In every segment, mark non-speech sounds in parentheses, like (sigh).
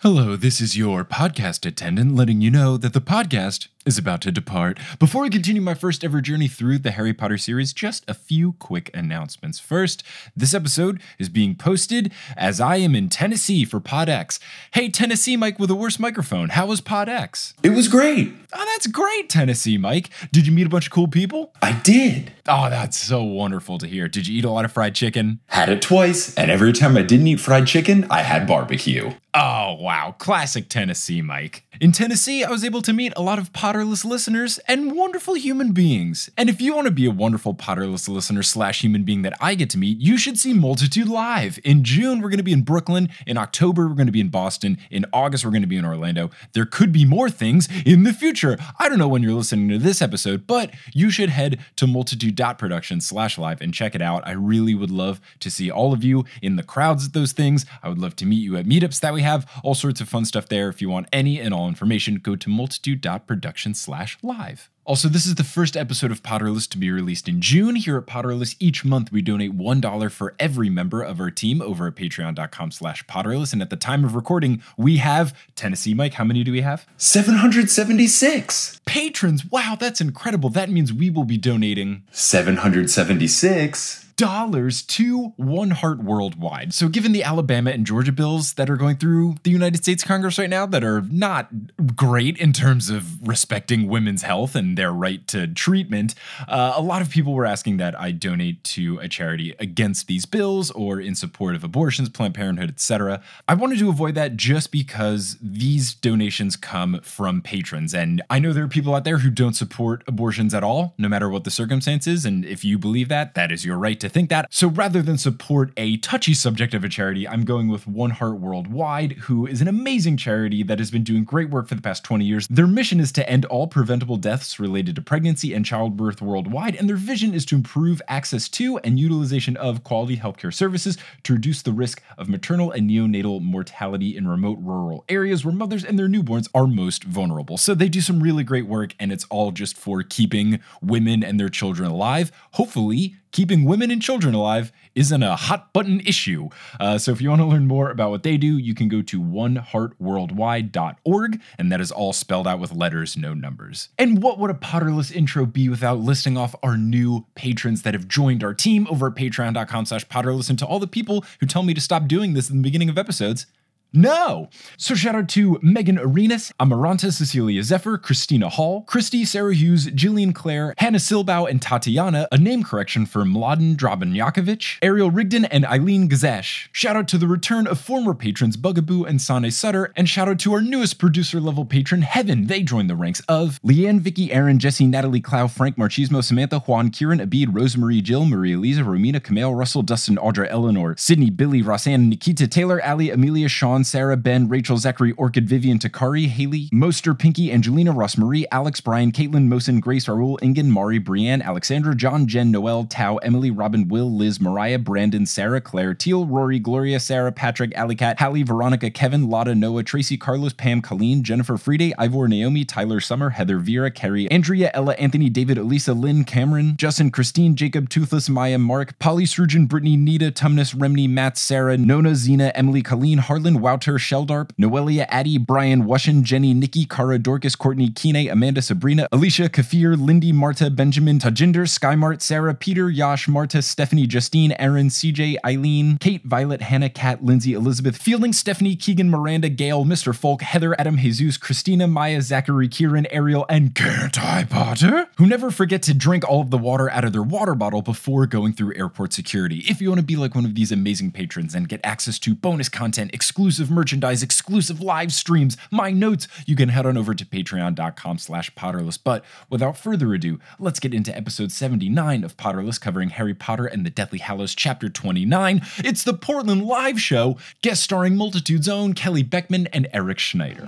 Hello, this is your podcast attendant letting you know that the podcast is about to depart. Before we continue my first ever journey through the Harry Potter series, just a few quick announcements. First, this episode is being posted as I am in Tennessee for PodX. Hey, Tennessee Mike with a worse microphone, how was PodX? It was great. Oh, that's great, Tennessee Mike. Did you meet a bunch of cool people? I did. Oh, that's so wonderful to hear. Did you eat a lot of fried chicken? Had it twice, and every time I didn't eat fried chicken, I had barbecue. Oh, wow. Classic Tennessee, Mike. In Tennessee, I was able to meet a lot of Potterless listeners and wonderful human beings. And if you want to be a wonderful Potterless listener slash human being that I get to meet, you should see Multitude Live. In June, we're going to be in Brooklyn. In October, we're going to be in Boston. In August, we're going to be in Orlando. There could be more things in the future. I don't know when you're listening to this episode, but you should head to multitude.production slash live and check it out. I really would love to see all of you in the crowds at those things. I would love to meet you at meetups that we have, all sorts of fun stuff there. If you want any and all information, go to multitude.production slash live. Also, this is the first episode of Potterless to be released in June. Here at Potterless, each month we donate $1 for every member of our team over at patreon.com slash Potterless. And at the time of recording, we have Tennessee Mike. How many do we have? 776. Patrons. Wow, that's incredible. That means we will be donating 776 dollars to One Heart Worldwide. So, given the Alabama and Georgia bills that are going through the United States Congress right now that are not great in terms of respecting women's health and their right to treatment, uh, a lot of people were asking that I donate to a charity against these bills or in support of abortions, Planned Parenthood, etc. I wanted to avoid that just because these donations come from patrons, and I know there are people out there who don't support abortions at all, no matter what the circumstances. And if you believe that, that is your right to think that. So rather than support a touchy subject of a charity, I'm going with One Heart Worldwide, who is an amazing charity that has been doing great work for the past 20 years. Their mission is to end all preventable deaths related to pregnancy and childbirth worldwide, and their vision is to improve access to and utilization of quality healthcare services to reduce the risk of maternal and neonatal mortality in remote rural areas where mothers and their newborns are most vulnerable. So they do some really great work, and it's all just for keeping women and their children alive. Hopefully, keeping women and children alive isn't a hot button issue. Uh, so if you want to learn more about what they do, you can go to oneheartworldwide.org, and that is all spelled out with letters, no numbers. And what would a Potterless intro be without listing off our new patrons that have joined our team over at patreon.com slash Potterless and to all the people who tell me to stop doing this in the beginning of episodes. No! So shout out to Megan Arenas, Amaranta Cecilia Zephyr, Christina Hall, Christy, Sarah Hughes, Jillian Clare, Hannah Silbau, and Tatiana, a name correction for Mladen Drabanjakovic, Ariel Rigdon, and Eileen Gazesh. Shout out to the return of former patrons Bugaboo and Sane Sutter, and shout out to our newest producer level patron, Heaven. They joined the ranks of Leanne, Vicky, Aaron, Jesse, Natalie, Clow, Frank, Marchismo, Samantha, Juan, Kieran, Abid, Rosemarie, Jill, Maria Lisa, Romina, Camille, Russell, Dustin, Audra, Eleanor, Sydney, Billy, Rosanne, Nikita, Taylor, Ali, Amelia, Sean, Sarah, Ben, Rachel, Zachary, Orchid, Vivian, Takari, Haley, Moster, Pinky, Angelina, Ross Marie, Alex, Brian, Caitlin, Mosin, Grace, Raul, Ingen, Mari, Brienne, Alexandra, John, Jen, Noel, Tao, Emily, Robin, Will, Liz, Mariah, Brandon, Sarah, Claire, Teal, Rory, Gloria, Sarah, Patrick, Alicat, Hallie, Veronica, Kevin, Lotta, Noah, Tracy, Carlos, Pam, Colleen, Jennifer, Friday, Ivor, Naomi, Tyler, Summer, Heather, Vera, Carrie, Andrea, Ella, Anthony, David, Elisa, Lynn, Cameron, Justin, Christine, Jacob, Toothless, Maya, Mark, Polly, Surgeon, Brittany, Nita, Tumnus, Remney, Matt, Sarah, Nona, Zena, Emily, Colleen, Harlan, Wouter, Sheldarp, Noelia, Addy, Brian, Wushin, Jenny, Nikki, Kara, Dorcas, Courtney, Kine, Amanda, Sabrina, Alicia, Kafir, Lindy, Marta, Benjamin, Tajinder, Skymart, Sarah, Peter, Yash, Marta, Stephanie, Justine, Aaron, CJ, Eileen, Kate, Violet, Hannah, Kat, Lindsay, Elizabeth, Fielding, Stephanie, Keegan, Miranda, Gail, Mr. Folk, Heather, Adam, Jesus, Christina, Maya, Zachary, Kieran, Ariel, and Can't I Potter, who never forget to drink all of the water out of their water bottle before going through airport security. If you want to be like one of these amazing patrons and get access to bonus content, exclusive merchandise, exclusive live streams, my notes, you can head on over to patreon.com slash potterless. But without further ado, let's get into episode 79 of Potterless covering Harry Potter and the Deathly Hallows chapter 29. It's the Portland Live Show, guest starring Multitude's own Kelly Beckman and Eric Schneider.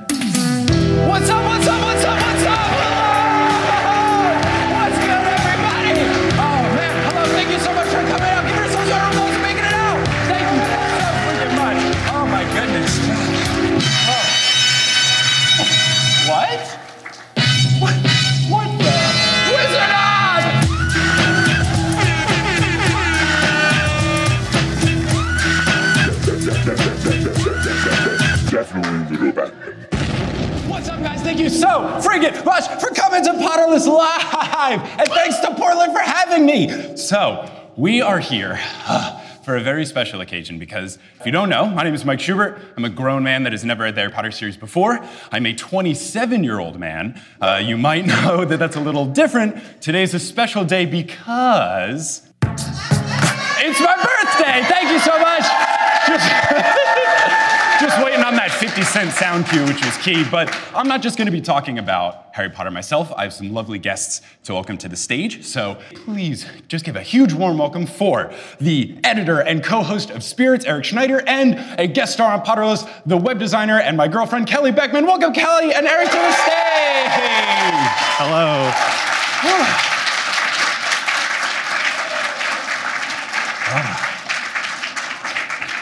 What's up, what's up, what's up, what's up? Thank you so friggin' much for coming to Potterless Live! And thanks to Portland for having me! So, we are here for a very special occasion because if you don't know, my name is Mike Schubert. I'm a grown man that has never read the Harry Potter series before. I'm a 27 year old man. Uh, you might (laughs) know that that's a little different. Today's a special day because it's my birthday! Thank you so much! just (laughs) waiting on 50 cent sound cue, which was key. But I'm not just going to be talking about Harry Potter myself. I have some lovely guests to welcome to the stage. So please just give a huge warm welcome for the editor and co host of Spirits, Eric Schneider, and a guest star on Potterless, the web designer and my girlfriend, Kelly Beckman. Welcome, Kelly and Eric, to the stage. Hello.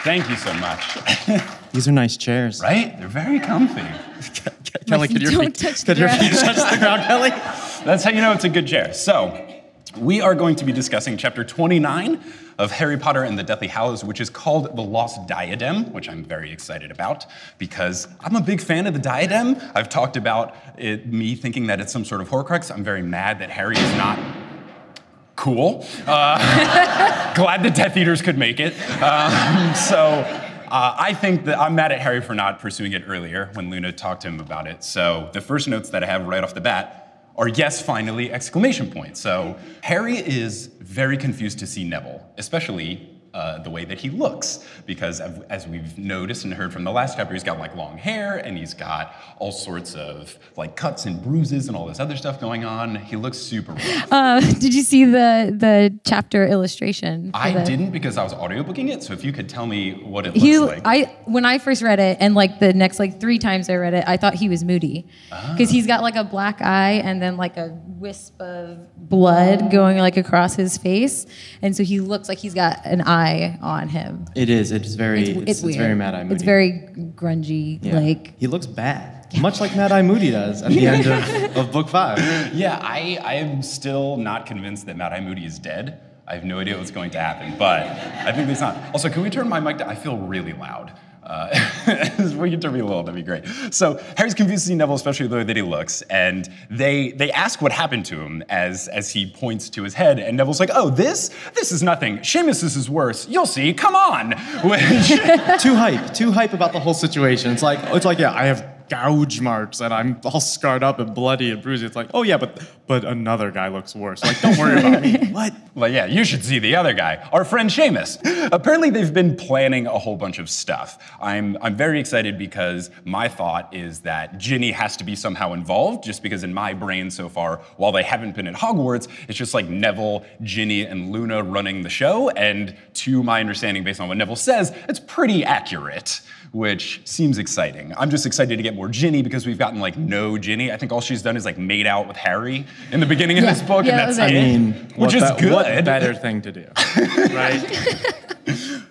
Thank you so much. (laughs) These are nice chairs. Right? They're very comfy. (laughs) Kelly, could your feet, touch the could your feet ground. touch the ground, (laughs) Kelly? That's how you know it's a good chair. So, we are going to be discussing chapter 29 of Harry Potter and the Deathly Hallows, which is called The Lost Diadem, which I'm very excited about because I'm a big fan of the diadem. I've talked about it, me thinking that it's some sort of Horcrux. I'm very mad that Harry is not cool. Uh, (laughs) glad the Death Eaters could make it. Um, so uh, I think that I'm mad at Harry for not pursuing it earlier when Luna talked to him about it. So the first notes that I have right off the bat are yes, finally, exclamation point. So Harry is very confused to see Neville, especially uh, the way that he looks, because as we've noticed and heard from the last chapter, he's got like long hair and he's got all sorts of like cuts and bruises and all this other stuff going on. He looks super rough. (laughs) Uh, did you see the the chapter illustration? I the- didn't because I was audiobooking it. So if you could tell me what it looks He, like. I when I first read it, and like the next like three times I read it, I thought he was Moody, Ah. because he's got like a black eye and then like a wisp of blood going like across his face, and so he looks like he's got an eye on him. It is. It is very. It's, It's, it's, it's, very Mad Eye Moody. It's very grungy, Yeah. like he looks bad, much like Mad Eye Moody does at the end of, (laughs) of book five. yeah, I, I am still not convinced that Mad Eye Moody is dead. I have no idea what's going to happen, but I think it's not. Also, can we turn my mic down? I feel really loud. Uh, (laughs) we can turn me a little, that'd be great. So Harry's confused to see Neville, especially the way that he looks, and they they ask what happened to him as as he points to his head, and Neville's like, "Oh, this this is nothing. Seamus's is worse. You'll see. Come on." Which (laughs) too hype. Too hype about the whole situation. It's like it's like yeah, I have gouge marks and I'm all scarred up and bloody and bruised. It's like oh yeah, but but another guy looks worse. Like don't worry about me. (laughs) What? Well, yeah, you should see the other guy, our friend Seamus. Apparently, they've been planning a whole bunch of stuff. I'm, I'm very excited because my thought is that Ginny has to be somehow involved, just because in my brain so far, while they haven't been at Hogwarts, it's just like Neville, Ginny, and Luna running the show. And to my understanding, based on what Neville says, it's pretty accurate. Which seems exciting. I'm just excited to get more Ginny because we've gotten like no Ginny. I think all she's done is like made out with Harry in the beginning of Yeah. this book, Yeah, and that's that it. I mean, which what is be- good. What better thing to do, right? (laughs)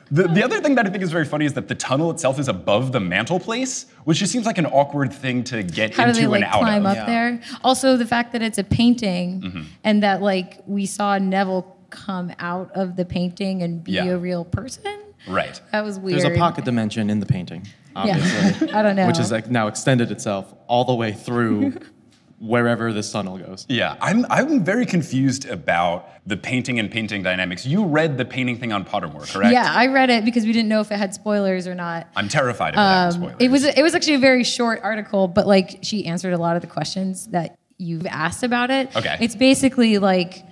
The, the other thing that I think is very funny is that the tunnel itself is above the mantelpiece, which just seems like an awkward thing to get How do into they like and out climb of. up there? Also, the fact that it's a painting Mhm. and that like we saw Neville come out of the painting and be Yeah. a real person. Right. That was weird. There's a pocket dimension in the painting. obviously. Yeah. (laughs) I don't know. Which is like now extended itself all the way through (laughs) wherever this tunnel goes. Yeah, I'm I'm very confused about the painting and painting dynamics. You read the painting thing on Pottermore, correct? Yeah, I read it because we didn't know if it had spoilers or not. I'm terrified of that Um, spoiler. it was it was actually a very short article, but like she answered a lot of the questions that you've asked about it. Okay. It's basically like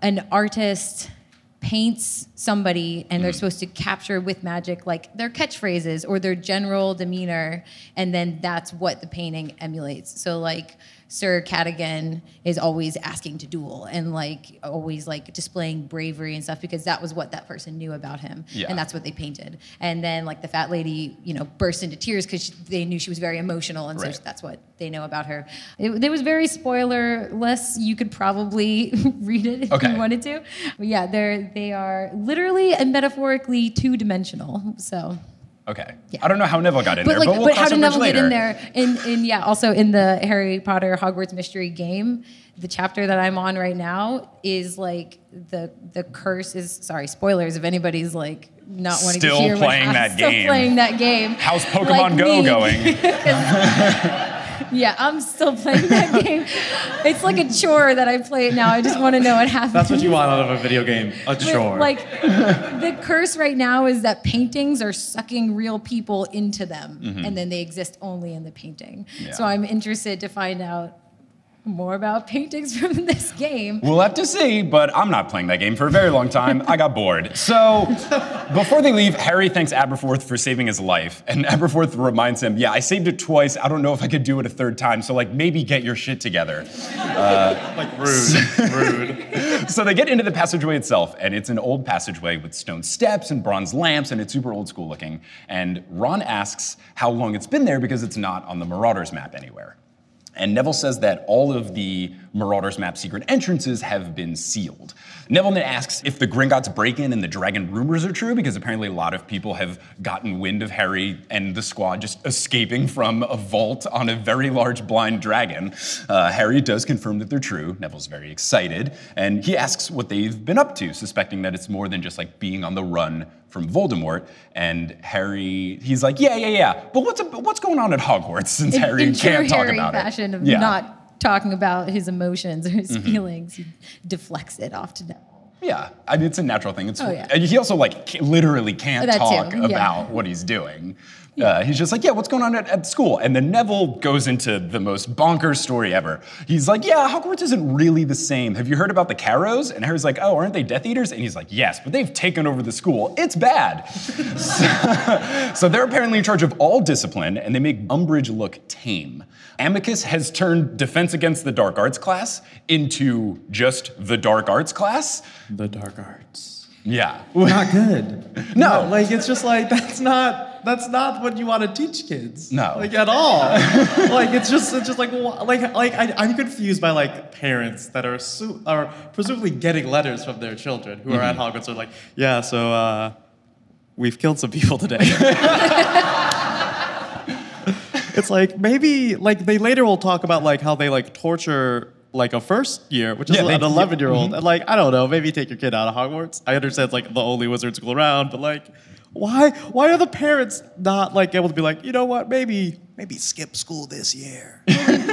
an artist paints somebody and Mm. they're supposed to capture with magic like their catchphrases or their general demeanor and then that's what the painting emulates so like sir Cadogan is always asking to duel and like always like displaying bravery and stuff because that was what that person knew about him Yeah. and that's what they painted and then like the fat lady you know burst into tears because they knew she was very emotional and Right. so that's what they know about her it, it was very spoilerless you could probably (laughs) read it if Okay. you wanted to but yeah they're they are literally and metaphorically two-dimensional so okay. Yeah. I don't know how Neville got in but there, like, but we'll but how did Neville get in there? And and yeah, also in the Harry Potter Hogwarts mystery game, the chapter that I'm on right now is like the the curse is sorry spoilers if anybody's like not wanting Still to hear playing that (laughs) still game. playing that game. How's Pokemon like Go me. going? (laughs) (laughs) yeah, I'm still playing that (laughs) game. It's like a chore that I play it now. I just want to know what happens. That's what you want out of a video game, a But, chore. Like (laughs) the curse right now is that paintings are sucking real people into them, Mhm. and then they exist only in the painting. Yeah. So I'm interested to find out more about (laughs) paintings from this game. We'll have to see, but I'm not playing that game for a very long time. I got bored. So, before they leave, Harry thanks Aberforth for saving his life, and (laughs) Aberforth reminds him, "Yeah, I saved it twice. I don't know if I could do it a third time. So, like, maybe get your shit together." Uh, (laughs) like rude, rude. so they get into the passageway itself, and it's an old passageway with stone steps and bronze lamps, and it's super old school looking. And Ron asks how long it's been there because it's not on the Marauders map anywhere. And Neville says that all of the Marauders map secret entrances have been sealed. Neville then asks if the Gringotts break in and the dragon rumors are true, because apparently a lot of people have gotten wind of Harry and the squad just escaping from a vault on a very large blind dragon. Uh, Harry does confirm that they're true. Neville's very excited, and he asks what they've been up to, suspecting that it's more than just like being on the run from Voldemort. And Harry, he's like, yeah, yeah, yeah. But what's what's going on at Hogwarts since In, Harry in can't talk Harry about fashion it? of Yeah. not talking about his emotions or his Mhm. feelings, he deflects it off to Neville. Yeah, I mean it's a natural thing. It's Oh, yeah. and he also like literally can't That talk yeah. about what he's doing. Uh, he's just like, yeah, what's going on at, at school? And then Neville goes into the most bonkers story ever. He's like, yeah, Hogwarts isn't really the same. Have you heard about the Carrows? And Harry's like, oh, aren't they Death Eaters? And he's like, yes, but they've taken over the school. It's bad. (laughs) so, (laughs) so they're apparently in charge of all discipline, and they make Umbridge look tame. Amicus has turned Defense Against the Dark Arts class into just the Dark Arts class. The Dark Arts. Yeah. Not good. (laughs) No. like it's just like that's not that's not what you want to teach kids. No. like at all. (laughs) like it's just it's just like like like I, I'm confused by like parents that are su- are presumably getting letters from their children who are at. Hogwarts are like, yeah, so uh, we've killed some people today. (laughs) it's like maybe like they later will talk about like how they like torture like a first year, which is Yeah, an yeah, 11 year old, mhm. and like I don't know, maybe take your kid out of Hogwarts. I understand it's like the only wizard school around, but like, why why are the parents not like able to be like, you know what, maybe maybe skip school this year? (laughs)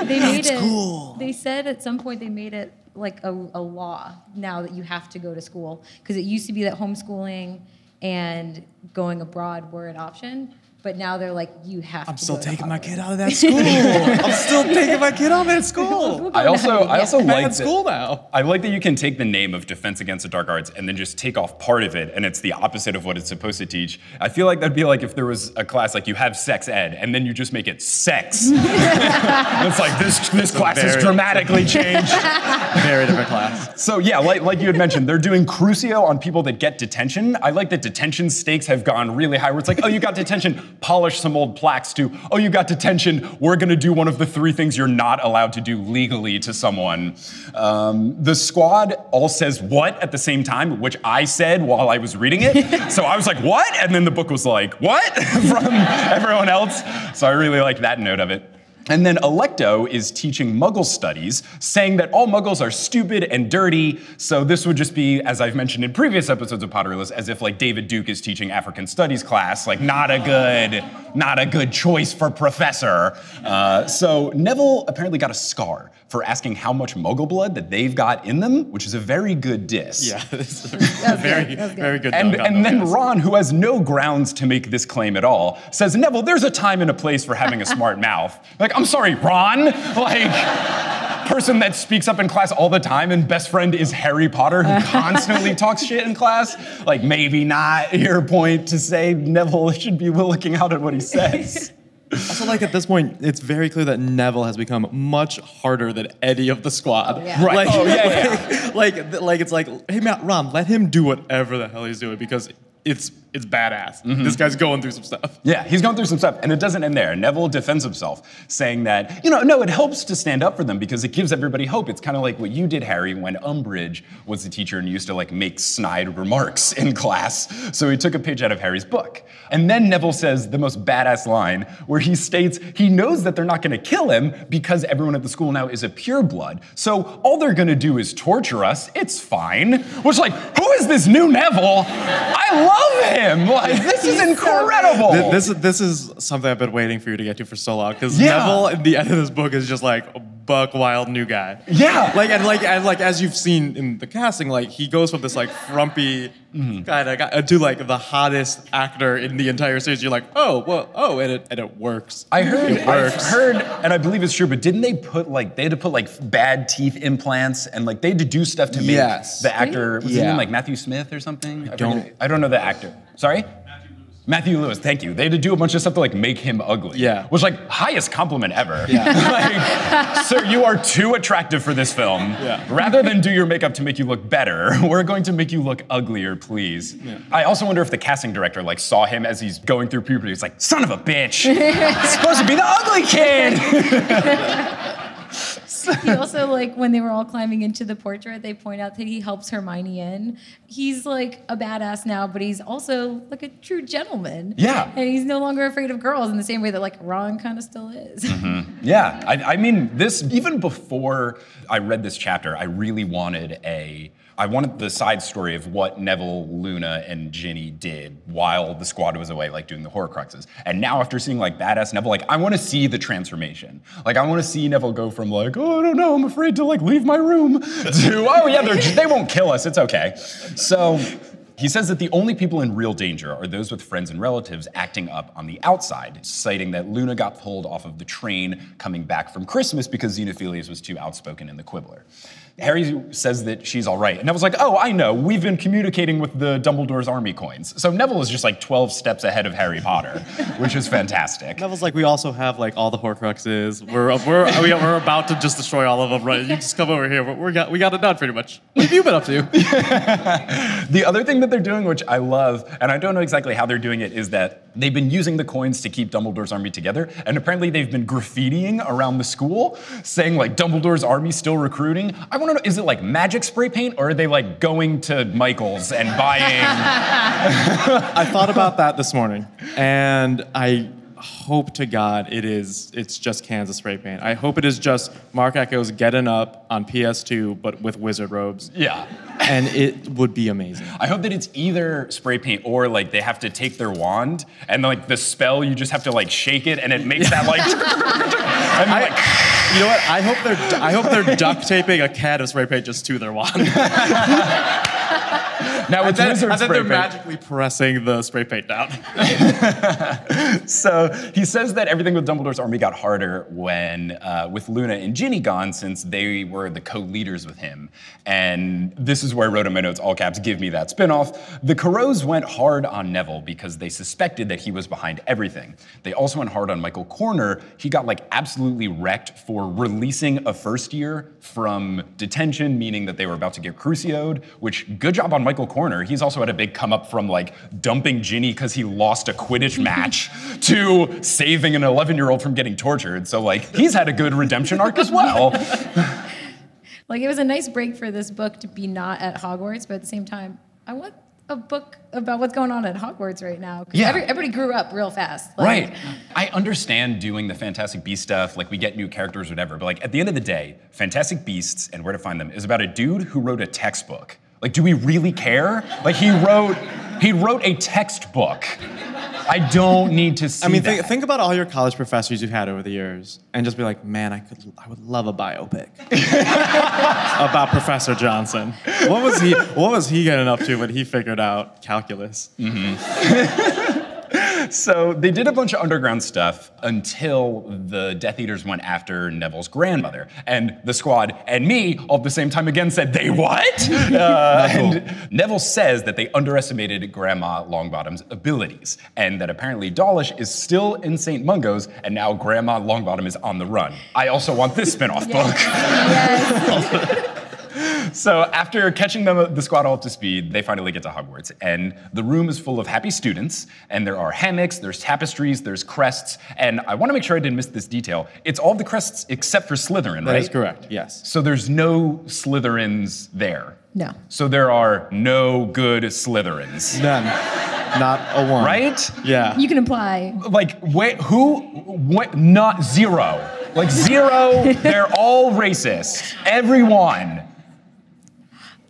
They made That's it. cool. They said at some point they made it like a, a law now that you have to go to school because it used to be that homeschooling and going abroad were an option, but now they're like you have. To I'm to still go to taking my kid out of that school. (laughs) I'm still taking my kid out of that school. (laughs) I also, I also I'm like at school now. I like that you can take the name of Defense Against the Dark Arts and then just take off part of it, and it's the opposite of what it's supposed to teach. I feel like that'd be like if there was a class like you have sex ed, and then you just make it sex. (laughs) It's like this this class has dramatically changed. Very different class. So yeah, like, like you had mentioned, they're doing Crucio on people that get detention. I like that detention stakes have gone really high. Where it's like, oh, you got detention, polish some old plaques. To oh, you got detention, we're gonna do one of the three things you're not allowed to do legally to someone. Um, the squad all says what at the same time, which I said while I was reading it. (laughs) so I was like, what? And then the book was like, what? (laughs) from everyone else. So I really like that note of it. And then Alecto is teaching Muggle studies, saying that all Muggles are stupid and dirty. So this would just be, as I've mentioned in previous episodes of Potterless, as if like David Duke is teaching African studies class, like not a good, not a good choice for professor. Uh, so Neville apparently got a scar for asking how much Muggle blood that they've got in them, which is a very good diss. Yeah, (laughs) this is very, very good. And, and then guys. Ron, who has no grounds to make this claim at all, says, Neville, there's a time and a place for having a smart (laughs) mouth. Like, I'm sorry, Ron? Like, person that speaks up in class all the time and best friend is Harry Potter who constantly (laughs) talks shit in class? Like, maybe not your point to say Neville should be looking out at what he says. Also, like at this point, it's very clear that Neville has become much harder than any of the squad. yeah. Right. Like, Oh, yeah, like, (laughs) like, like, it's like, hey, Matt, Ron, let him do whatever the hell he's doing because it's it's badass. Mm-hmm. This guy's going through some stuff. Yeah, he's going through some stuff, and it doesn't end there. Neville defends himself, saying that, you know, no, it helps to stand up for them because it gives everybody hope. It's kind of like what you did, Harry, when Umbridge was the teacher and used to like make snide remarks (laughs) in class. So he took a page out of Harry's book. And then Neville says the most badass line where he states he knows that they're not going to kill him because everyone at the school now is a pureblood. So all they're going to do is torture us. It's fine. Which, like, who is this new Neville? I love him. Like, this is incredible. Th- This, this is something I've been waiting for you to get to for so long because Yeah. Neville at the end of this book is just like a buck wild new guy. Yeah. Like and like and like as you've seen in the casting, like he goes from this like frumpy Mm-hmm. kind of guy to like the hottest actor in the entire series. You're like, oh, well, oh, and it and it works. I heard, it I've heard, and I believe it's true, but didn't they put like, they had to put like bad teeth implants and like they had to do stuff to make Yes. the actor, was his name like Matthew Smith or something? I, don't- forget- I don't know the actor. Sorry? Matthew Lewis, thank you. They had to do a bunch of stuff to like make him ugly. Yeah. Which like highest compliment ever. (laughs) like, sir, you are too attractive for this film. Yeah. Rather than do your makeup to make you look better, (laughs) we're going to make you look uglier, please. Yeah. I also wonder if the casting director like saw him as he's going through puberty. It's like, son of a bitch. (laughs) Supposed to be the ugly kid. (laughs) he also like when they were all climbing into the portrait, they point out that he helps Hermione in. He's like a badass now, but he's also like a true gentleman. Yeah. and he's no longer afraid of girls in the same way that like Ron kind of still is. Mm-hmm. (laughs) Yeah, I, I mean, this even before I read this chapter, I really wanted a. I wanted the side story of what Neville, Luna, and Ginny did while the squad was away, like doing the Horcruxes. And now, after seeing like badass Neville, like I want to see the transformation. Like I want to see Neville go from like, oh, I don't know, I'm afraid to like leave my room, (laughs) to oh yeah, they won't kill us, it's okay. So. He says that the only people in real danger are those with friends and relatives acting up on the outside, citing that Luna got pulled off of the train coming back from Christmas because Xenophilius was too outspoken in the Quibbler. Harry says that she's all right. And Neville's like, oh, I know. We've been communicating with the Dumbledore's army coins. So Neville is just like 12 steps ahead of Harry Potter, (laughs) which is fantastic. Neville's like, we also have like all the Horcruxes. We're we're we- we're about to just destroy all of them. Right? You just come over here. We're, we got we got it done pretty much. What have you been up to? (laughs) The other thing that they're doing, which I love, and I don't know exactly how they're doing it, is that they've been using the coins to keep Dumbledore's army together. And apparently they've been graffitiing around the school saying, like, Dumbledore's army still recruiting. I want to know, is it like magic spray paint or are they like going to Michael's and buying? (laughs) I thought about that this morning, and I hope to God it is. It's just Kansas spray paint. I hope it is just Marc Ecko's getting up on PS2, but with wizard robes. yeah. and it would be amazing. I hope that it's either spray paint or like they have to take their wand and like the spell, you just have to like shake it and it makes that like. (laughs) (laughs) and like You know what? I hope they're I hope they're duct taping a can of spray paint just to their wand. (laughs) now and it's then, wizard and then they're paint. magically pressing the spray paint down. (laughs) so he says that everything with Dumbledore's army got harder when, uh, with Luna and Ginny gone, since they were the co-leaders with him. And this is where I wrote in my notes, all caps, give me that spinoff. The Carrows went hard on Neville because they suspected that he was behind everything. They also went hard on Michael Corner. He got like absolutely wrecked for releasing a first year from detention, meaning that they were about to get crucioed, which good job on Michael Corner. He's also had a big come up from like dumping Ginny because he lost a Quidditch (laughs) match to saving an 11 year old from getting tortured. So like he's had a good redemption arc as well. (laughs) Like it was a nice break for this book to be not at Hogwarts, but at the same time, I want a book about what's going on at Hogwarts right now. Yeah. every- everybody grew up real fast. Like, Right. I understand doing the Fantastic Beast stuff, like we get new characters, whatever. But like at the end of the day, Fantastic Beasts and Where to Find Them is about a dude who wrote a textbook. Like, do we really care? Like he wrote, he wrote a textbook. I don't need to see I mean, think, think about all your college professors you've had over the years, and just be like, man, I could, I would love a biopic (laughs) about Professor Johnson. What was he? What was he getting up to when he figured out calculus? Mm-hmm. (laughs) (laughs) so they did a bunch of underground stuff until the Death Eaters went after Neville's grandmother. And the squad and me all at the same time again said, They what? (laughs) Uh, and Neville says that they underestimated Grandma Longbottom's abilities, and that apparently Dawlish is still in St. Mungo's, and now Grandma Longbottom is on the run. I also want this spin off book. (laughs) So after catching them, the squad all up to speed, they finally get to Hogwarts, and the room is full of happy students. And there are hammocks, there's tapestries, there's crests, and I want to make sure I didn't miss this detail. It's all the crests except for Slytherin, That right? is correct. Yes. So there's no Slytherins there. No. So there are no good Slytherins. None. Not a one. Right? Yeah. You can apply. Like, wait, who? What? Not zero. Like zero. (laughs) they're all racist. Everyone.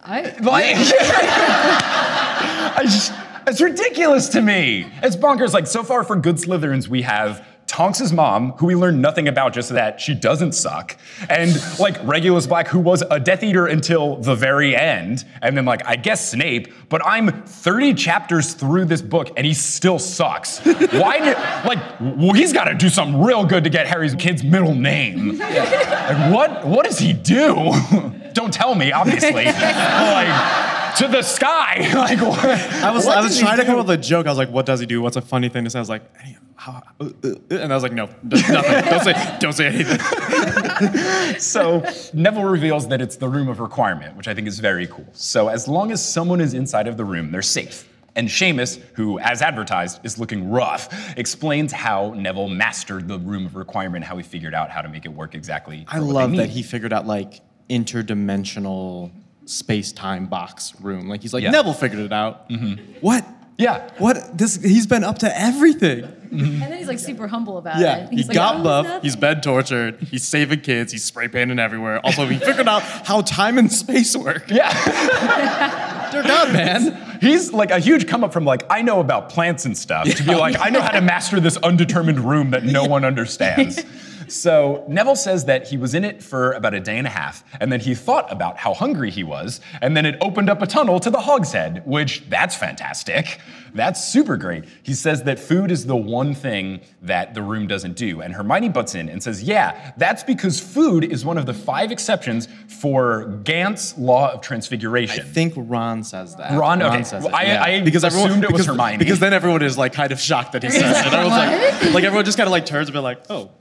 I, Like, (laughs) I just, it's ridiculous to me. It's bonkers. Like, so far for good Slytherins, we have Tonks' mom, who we learn nothing about, just that she doesn't suck, and like Regulus Black, who was a Death Eater until the very end, and then like I guess Snape. But I'm 30 chapters through this book, and he still sucks. Why did like well, he's got to do something real good to get Harry's kid's middle name? Like, what what does he do? (laughs) Don't tell me, obviously. (laughs) like to the sky. (laughs) like what? I was, I was trying to come up with a joke. I was like, "What does he do? What's a funny thing to say?" I was like, "Hey, how, uh, uh," and I was like, "No, nothing. don't say, don't say anything." (laughs) so Neville reveals that it's the room of requirement, which I think is very cool. So as long as someone is inside of the room, they're safe. And Seamus, who, as advertised, is looking rough, explains how Neville mastered the room of requirement, how he figured out how to make it work exactly. I love that he figured out like interdimensional space-time box room. Like he's like Yeah. Neville figured it out. Mm-hmm. What? Yeah. What? This he's been up to everything. Mm-hmm. And then he's like super humble about Yeah, it. he He's like, got "Oh, buff. nothing." He's been tortured. He's saving kids. He's spray painting everywhere. Also, he figured out how time and space work. Yeah. (laughs) Dear God, man. He's like a huge come up from like, I know about plants and stuff, to be like, I know how to master this undetermined room that no one understands. (laughs) So Neville says that he was in it for about a day and a half, and then he thought about how hungry he was, and then it opened up a tunnel to the Hogshead, which that's fantastic. That's super great. He says that food is the one thing that the room doesn't do, and Hermione butts in and says, "Yeah, that's because food is one of the five exceptions for Gamp's law of transfiguration." I think Ron says that. Ron- okay. says Well, it. I- yeah. I because everyone, assumed it was because, Hermione. Because then everyone is like kind of shocked that he says it. Everyone's like, (laughs) like everyone just kind of like turns and be like, oh.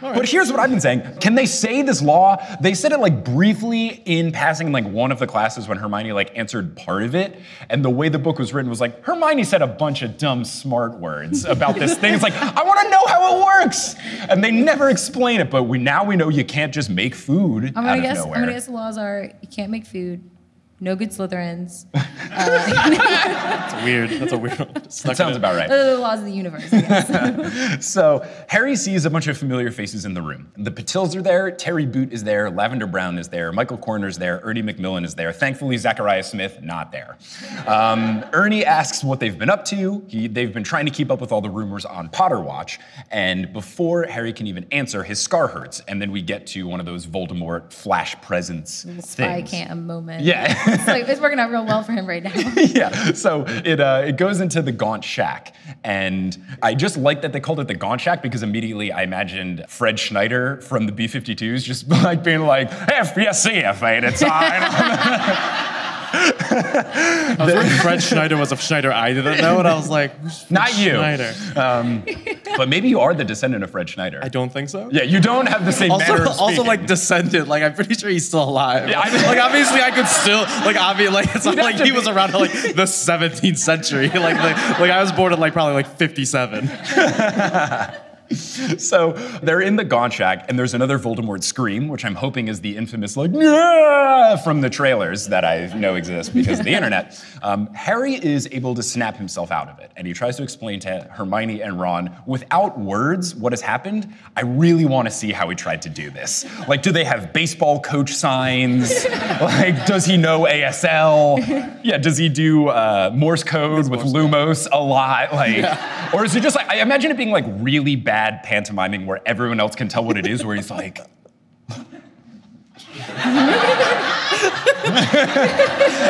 But here's what I've been saying. Can they say this law? They said it like briefly in passing in like one of the classes when Hermione like answered part of it. And the way the book was written was like, Hermione said a bunch of dumb smart words about this thing. It's like, I want to know how it works. And they never explain it, but we now we know you can't just make food I'm gonna of guess. nowhere. I'm gonna guess the laws are you can't make food, no good Slytherins. (laughs) That's weird. That's a weird one. That sounds about right. The laws of the universe. I guess. (laughs) so Harry sees a bunch of familiar faces in the room. The Patils are there, Terry Boot is there, Lavender Brown is there, Michael Corner is there, Ernie Macmillan is there. Thankfully, Zachariah Smith not there. Um, Ernie asks what they've been up to. He, they've been trying to keep up with all the rumors on Potter Watch, and before Harry can even answer, his scar hurts, and then we get to one of those Voldemort flash presence Spy things. cam moment. Yeah. (laughs) it's, like, it's working out real well for him right now. (laughs) yeah. So it uh, it goes into the Gaunt Shack, and I just like that they called it the Gaunt Shack because immediately I imagined Fred Schneider from the B-52s just (laughs) like being like, "If you see a faded sign." I was like, Fred Schneider was a Schneider I didn't know, and I was like, Not you. Schneider? Um, but maybe you are the descendant of Fred Schneider. I don't think so. Yeah, you don't have the same Also, manner of also speaking. like descendant. Like I'm pretty sure he's still alive. Yeah, I- like obviously I could still like obviously like it's not like he be- was around like the 17th century. (laughs) Like like, like I was born in like probably like 57. (laughs) (laughs) so they're in the Gaunt Shack, and there's another Voldemort scream, which I'm hoping is the infamous like "Yeah!" from the trailers that I know exist because of the (laughs) internet. Um, Harry is able to snap himself out of it, and he tries to explain to Hermione and Ron without words what has happened. I really want to see how he tried to do this. Like, do they have baseball coach signs? (laughs) like, does he know ASL? Yeah, does he do uh, Morse code with Lumos a lot? Like, or is it just like I imagine it being like really bad pantomiming where everyone else can tell what it is, where he's like. (laughs)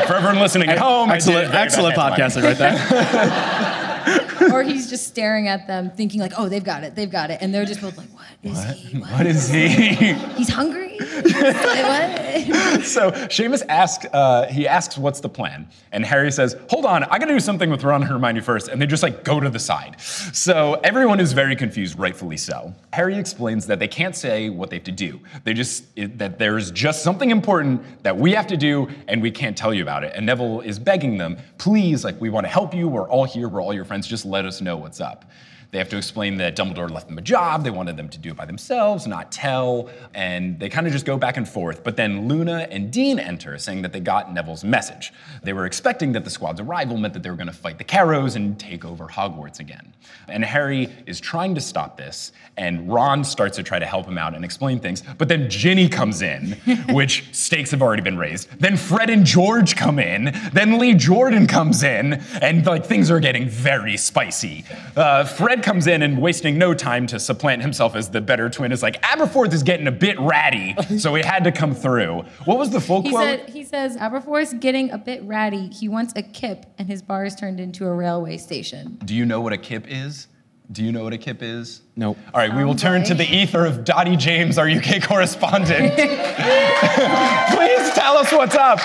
For everyone listening at home, Excellent, excellent podcasting right there. (laughs) or he's just staring at them, thinking like, "Oh, they've got it, they've got it," and they're just both like, "What is he? What? What is he? He's hungry? (laughs) What?" (laughs) so Seamus asks, uh, he asks, "What's the plan?" And Harry says, "Hold on, I got to do something with Ron and Hermione first. And they just like go to the side. So everyone is very confused, rightfully so. Harry explains that they can't say what they have to do. They just it, that there's just something important that we have to do, and we can't tell you about it. And Neville is begging them, "Please, like we want to help you. We're all here. We're all your friends. Just let us know what's up." They have to explain that Dumbledore left them a job. They wanted them to do it by themselves, not tell. And they kind of just go back and forth. But then Luna and Dean enter, saying that they got Neville's message. They were expecting that the squad's arrival meant that they were going to fight the Carrows and take over Hogwarts again. And Harry is trying to stop this, and Ron starts to try to help him out and explain things. But then Ginny comes in, (laughs) which stakes have already been raised. Then Fred and George come in. Then Lee Jordan comes in, and like things are getting very spicy. Uh, Fred comes in and wasting no time to supplant himself as the better twin is like Aberforth is getting a bit ratty, (laughs) so he had to come through. What was the full He quote? said he says Aberforth's getting a bit ratty. He wants a kip, and his bar is turned into a railway station. Do you know what a kip is? Do you know what a kip is? Nope. All right, we will turn to the ether of Dottie James, our UK correspondent. (laughs) (laughs) Please tell us what's up.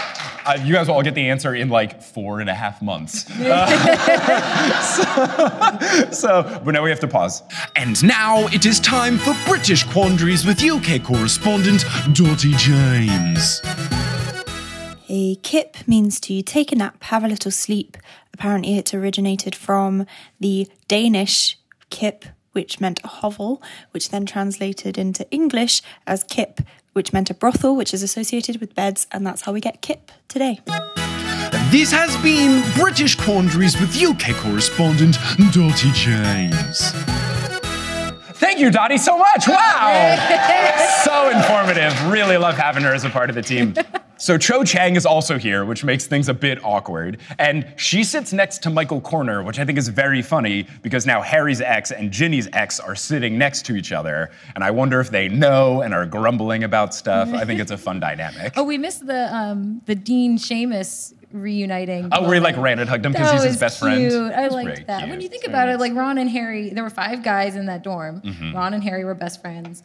Uh, you guys will all get the answer in like four and a half months. (laughs) Uh, (laughs) so, so, but now we have to pause. And now it is time for British Quandaries with UK correspondent Dottie James. A kip means to take a nap, have a little sleep. Apparently, it originated from the Danish kip, which meant a hovel, which then translated into English as kip, which meant a brothel, which is associated with beds, and that's how we get kip today. This has been British Quandaries with UK correspondent Dottie James. Thank you, Dottie, so much. Wow. (laughs) so informative. Really love having her as a part of the team. (laughs) So Cho Chang is also here, which makes things a bit awkward. And she sits next to Michael Corner, which I think is very funny because now Harry's ex and Ginny's ex are sitting next to each other. And I wonder if they know and are grumbling about stuff. I think it's a fun dynamic. (laughs) Oh, we missed the um, the Dean Seamus reuniting. Oh, where he like ran and hugged him because he's his best cute. friend. I liked that. cute. When you think about very it, like Ron and Harry, there were five guys in that dorm. Mhm. Ron and Harry were best friends.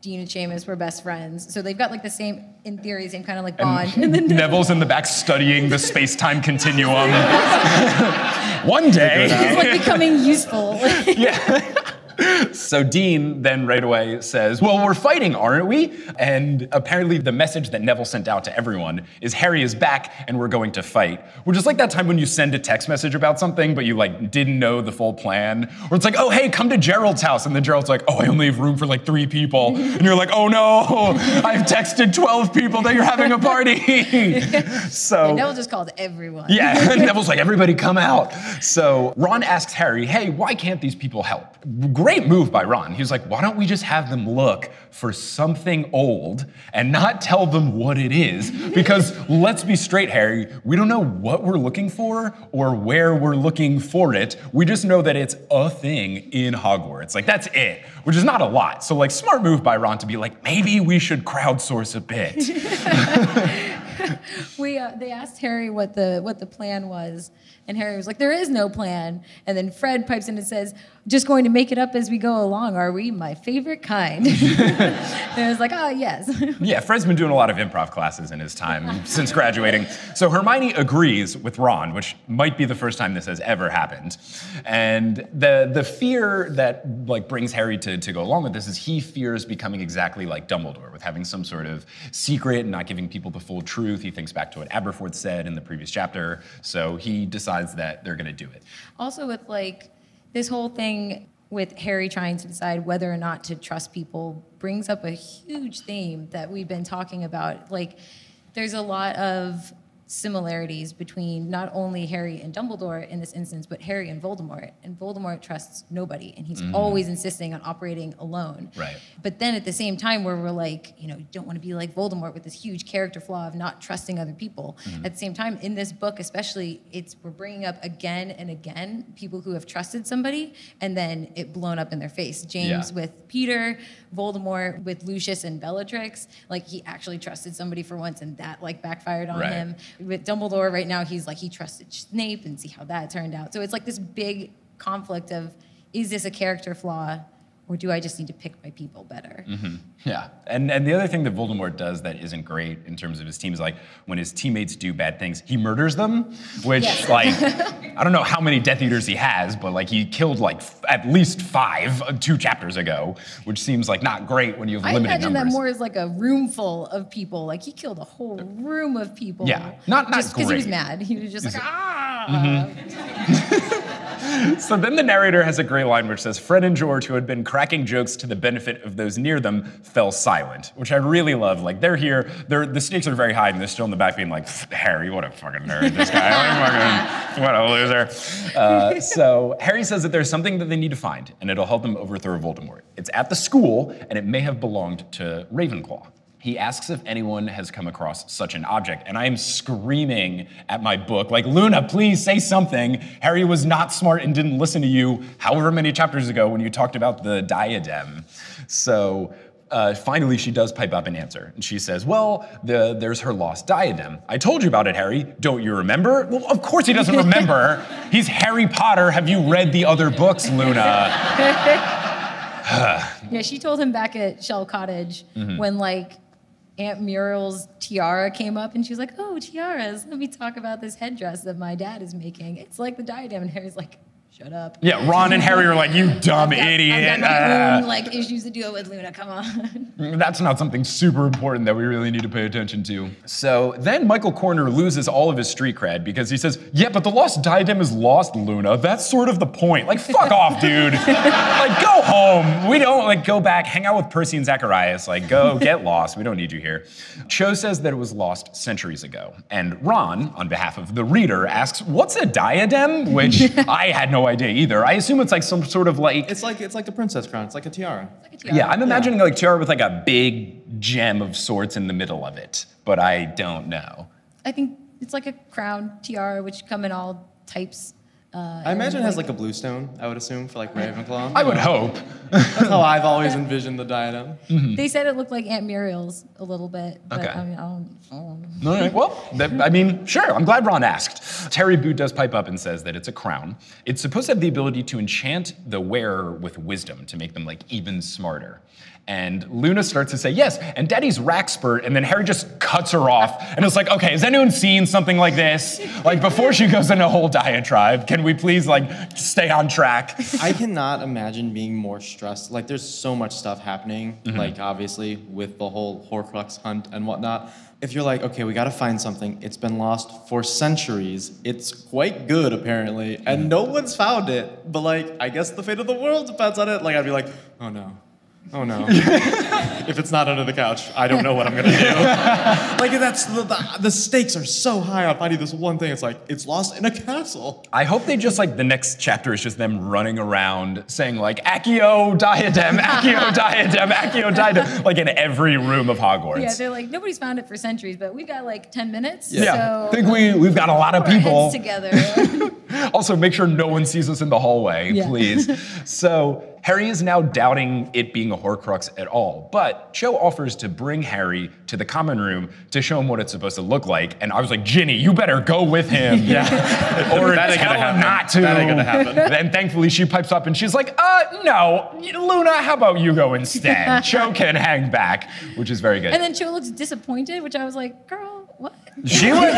Dean and Seamus were best friends. So they've got like the same, in theory, same kind of like bond. (laughs) And, then (laughs) Neville's in the back studying the space-time continuum. (laughs) One day. it's like becoming useful. So Dean then right away says, Well, we're fighting, aren't we? And apparently the message that Neville sent out to everyone is Harry is back and we're going to fight. Which is like that time when you send a text message about something, but you like didn't know the full plan. Or it's like, oh hey, come to Gerald's house. And then Gerald's like, oh, I only have room for like three people. And you're like, oh no, I've texted 12 people that you're having a party. (laughs) so Neville just called everyone. yeah, and Neville's like, everybody come out. So Ron asks Harry, hey, why can't these people help? Great move by Ron. He was like, why don't we just have them look for something old and not tell them what it is? Because (laughs) let's be straight, Harry, we don't know what we're looking for or where we're looking for it. We just know that it's a thing in Hogwarts. Like, that's it, which is not a lot. So, like, smart move by Ron to be like, maybe we should crowdsource a bit. (laughs) we uh, they asked Harry what the what the plan was, and Harry was like, "There is no plan." And then Fred pipes in and says, "Just going to make it up as we go along. Are we my favorite kind?" (laughs) and I was like, "Oh yes." (laughs) Yeah, Fred's been doing a lot of improv classes in his time (laughs) since graduating. So Hermione agrees with Ron, which might be the first time this has ever happened. And the the fear that like brings Harry to, to go along with this is he fears becoming exactly like Dumbledore, with having some sort of secret and not giving people the full truth. He thinks back to what Aberforth said in the previous chapter. So he decides that they're gonna do it. also with like this whole thing with Harry trying to decide whether or not to trust people brings up a huge theme that we've been talking about. Like, there's a lot of similarities between not only Harry and Dumbledore in this instance, but Harry and Voldemort. And Voldemort trusts nobody, and he's Mhm. always insisting on operating alone. Right. But then at the same time, where we're like, you know, you don't want to be like Voldemort with this huge character flaw of not trusting other people. Mhm. At the same time, in this book, especially, it's we're bringing up again and again people who have trusted somebody and then it blown up in their face. James Yeah. with Peter, Voldemort with Lucius and Bellatrix. Like he actually trusted somebody for once, and that like backfired on Right. him. With Dumbledore, right now, he's like he trusted Snape, and see how that turned out. So it's like this big conflict of is this a character flaw, or do I just need to pick my people better? Mhm. Yeah, and and the other thing that Voldemort does that isn't great in terms of his team is like when his teammates do bad things, he murders them. Which Yes. like (laughs) I don't know how many Death Eaters he has, but like he killed like f- at least five uh, two chapters ago, which seems like not great when you have I limited imagine numbers. that more as like a room full of people. Like he killed a whole room of people. Yeah, not- not just because he was mad. He was just like, Is ah. (laughs) (laughs) so then the narrator has a great line which says Fred and George, who had been cracking jokes to the benefit of those near them, fell silent, which I really love. Like they're here, they're the stakes are very high, and they're still in the back being like, Harry, what a fucking nerd, this guy, fucking, what a loser. Uh, so Harry says that there's something that they need to find, and it'll help them overthrow Voldemort. It's at the school, and it may have belonged to Ravenclaw. He asks if anyone has come across such an object, and I am screaming at my book, like, Luna, please say something. Harry was not smart and didn't listen to you however many chapters ago when you talked about the diadem. So uh, finally, she does pipe up and answer. And she says, Well, the, there's her lost diadem. I told you about it, Harry. Don't you remember? Well, of course he doesn't remember. (laughs) He's Harry Potter. Have you read the other books, Luna? (laughs) (sighs) yeah, she told him back at Shell Cottage Mhm. when like Aunt Muriel's tiara came up and she was like, Oh, tiaras, let me talk about this headdress that my dad is making. It's like the diadem. And Harry's like, Shut up. yeah, Ron and Harry are like, You dumb I've idiot. got my Ah." own like issues to deal with, Luna. Come on. (laughs) That's not something super important that we really need to pay attention to. So then Michael Corner loses all of his street cred because he says, Yeah, but the lost diadem is lost, Luna. That's sort of the point. Like, fuck (laughs) off, dude. like, go home. We don't, like, go back, hang out with Percy and Zacharias. Like, go (laughs) get lost. We don't need you here. Cho says that it was lost centuries ago. And Ron, on behalf of the reader, asks, What's a diadem? Which I had no idea either. I assume it's like some sort of like. It's like it's like the princess crown. It's like a tiara. Yeah, I'm imagining like tiara with like a big gem of sorts in the middle of it, but I don't know. I think it's like a crown tiara, which come in all types. Uh, I imagine it has like a blue stone. I would assume for like Ravenclaw. I would hope. That's how I've always envisioned the diadem. They said it looked like Aunt Muriel's a little bit, but Okay. I mean, I don't, I don't know. All right, well, that, I mean, sure, I'm glad Ron asked. Terry Boot does pipe up and says that it's a crown. It's supposed to have the ability to enchant the wearer with wisdom to make them like even smarter. And Luna starts to say, yes, and Daddy's Wrackspurt, and then Harry just cuts her off. And it's like, okay, has anyone seen something like this? Like before she goes into a whole diatribe, can we please like stay on track? I cannot imagine being more stressed. Like, there's so much stuff happening, Mhm. like, obviously, with the whole Horcrux hunt and whatnot. If you're like, okay, we gotta find something, it's been lost for centuries, it's quite good, apparently, and no one's found it, but, like, I guess the fate of the world depends on it. Like, I'd be like, oh no. Oh no. (laughs) if it's not under the couch, I don't know what I'm gonna do. (laughs) like, that's the, the, the stakes are so high on finding this one thing. It's like, it's lost in a castle. I hope they just like the next chapter is just them running around saying like Accio diadem, Accio (laughs) diadem, Accio diadem, like in every room of Hogwarts. Yeah, they're like nobody's found it for centuries, but we've got like ten minutes. Yeah, so I think we we've got a lot of put our people. heads together. Also, make sure no one sees us in the hallway, Yeah. please. so Harry is now doubting it being a Horcrux at all, but Cho offers to bring Harry to the common room to show him what it's supposed to look like. And I was like, Ginny, you better go with him. (laughs) Yeah. (laughs) or That ain't tell gonna him not to. That ain't gonna happen. (laughs) And thankfully, she pipes up and she's like, uh, no, Luna, how about you go instead? Cho can hang back, which is very good. and then Cho looks disappointed, which I was like, girl, what? She was-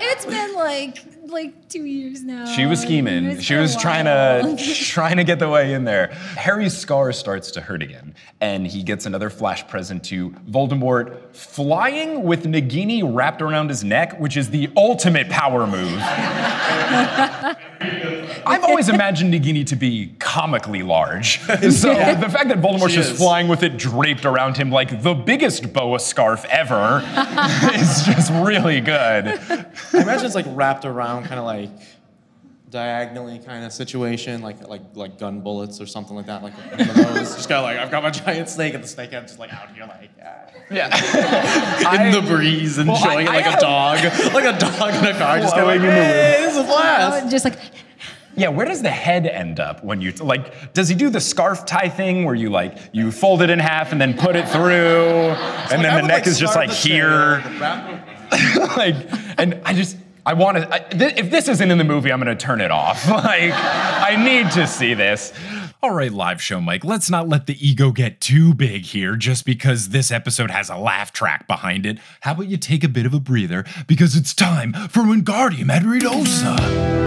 it's been like like two years now. She was scheming. It's She was trying to (laughs) (laughs) trying to get the way in there. Harry's scar starts to hurt again, and he gets another flash present to Voldemort flying with Nagini wrapped around his neck, which is the ultimate power move. (laughs) (laughs) I've always imagined Nagini to be comically large. (laughs) So the fact that Voldemort's just is. flying with it draped around him like the biggest boa scarf ever (laughs) is just really good. I imagine it's like wrapped around, kind of like diagonally kind of situation, like like like gun bullets or something like that. Like one of those. just kind of like I've got my giant snake, and the snake head just like out here, like yeah, yeah. in the breeze, Well, enjoying I- it like I a dog, like a dog in a car, just kind of like, in the hey, wind. this is a blast. Just like Yeah, where does the head end up when you like? Does he do the scarf tie thing where you like you fold it in half and then put it through, and then the neck is just like here, (laughs) like, and I just I want to. Th- if this isn't in the movie, I'm gonna turn it off. (laughs) Like, I need to see this. All right, live show Mike, let's not let the ego get too big here just because this episode has a laugh track behind it. How about you take a bit of a breather because it's time for Wingardium Adridosa.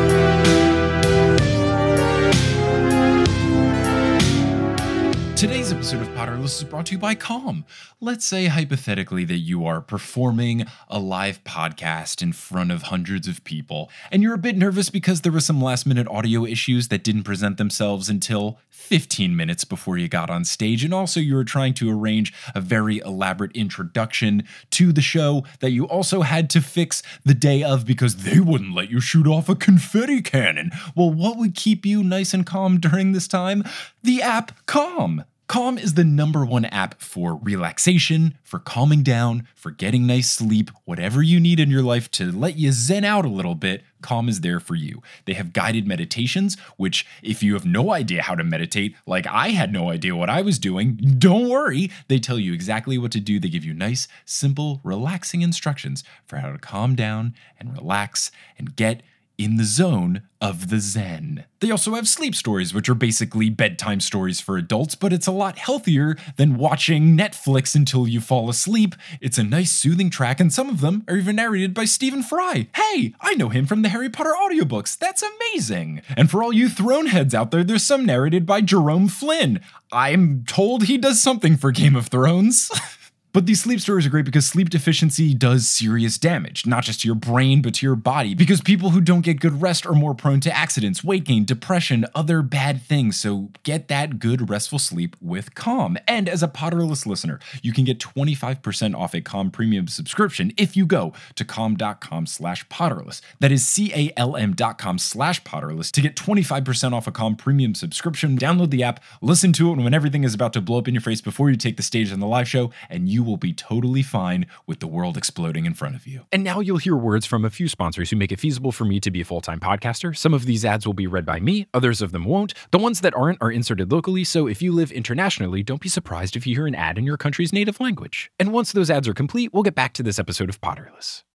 Today's episode of Potterless is brought to you by Calm. Let's say hypothetically that you are performing a live podcast in front of hundreds of people, and you're a bit nervous because there were some last minute audio issues that didn't present themselves until 15 minutes before you got on stage, and also you were trying to arrange a very elaborate introduction to the show that you also had to fix the day of because they wouldn't let you shoot off a confetti cannon. Well, what would keep you nice and calm during this time? The app Calm. Calm is the number one app for relaxation, for calming down, for getting nice sleep, whatever you need in your life to let you zen out a little bit. Calm is there for you. They have guided meditations, which, if you have no idea how to meditate, like I had no idea what I was doing, don't worry. They tell you exactly what to do. They give you nice, simple, relaxing instructions for how to calm down and relax and get in the zone of the Zen. They also have sleep stories, which are basically bedtime stories for adults, but it's a lot healthier than watching Netflix until you fall asleep. It's a nice, soothing track, and some of them are even narrated by Stephen Fry. Hey, I know him from the Harry Potter audiobooks. That's amazing. And for all you throne heads out there, there's some narrated by Jerome Flynn. I'm told he does something for Game of Thrones. (laughs) But these sleep stories are great because sleep deficiency does serious damage, not just to your brain, but to your body. Because people who don't get good rest are more prone to accidents, weight gain, depression, other bad things. So get that good, restful sleep with Calm. And as a Potterless listener, you can get 25% off a Calm premium subscription if you go to calm.com slash Potterless. That is C-A-L-M dot com slash Potterless to get 25% off a Calm premium subscription. Download the app, listen to it And when everything is about to blow up in your face before you take the stage on the live show, and you will be totally fine with the world exploding in front of you. And now you'll hear words from a few sponsors who make it feasible for me to be a full time podcaster. Some of these ads will be read by me, others of them won't. The ones that aren't are inserted locally, so if you live internationally, don't be surprised if you hear an ad in your country's native language. And once those ads are complete, we'll get back to this episode of Potterless.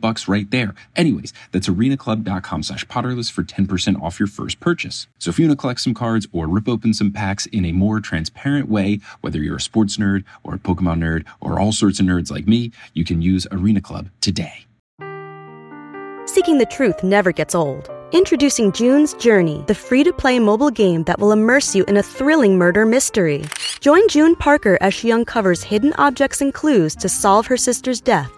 bucks right there. Anyways, that's arenaclub.com slash potterless for 10% off your first purchase. So if you want to collect some cards or rip open some packs in a more transparent way, whether you're a sports nerd or a Pokemon nerd or all sorts of nerds like me, you can use Arena Club today. Seeking the truth never gets old. Introducing June's Journey, the free to play mobile game that will immerse you in a thrilling murder mystery. Join June Parker as she uncovers hidden objects and clues to solve her sister's death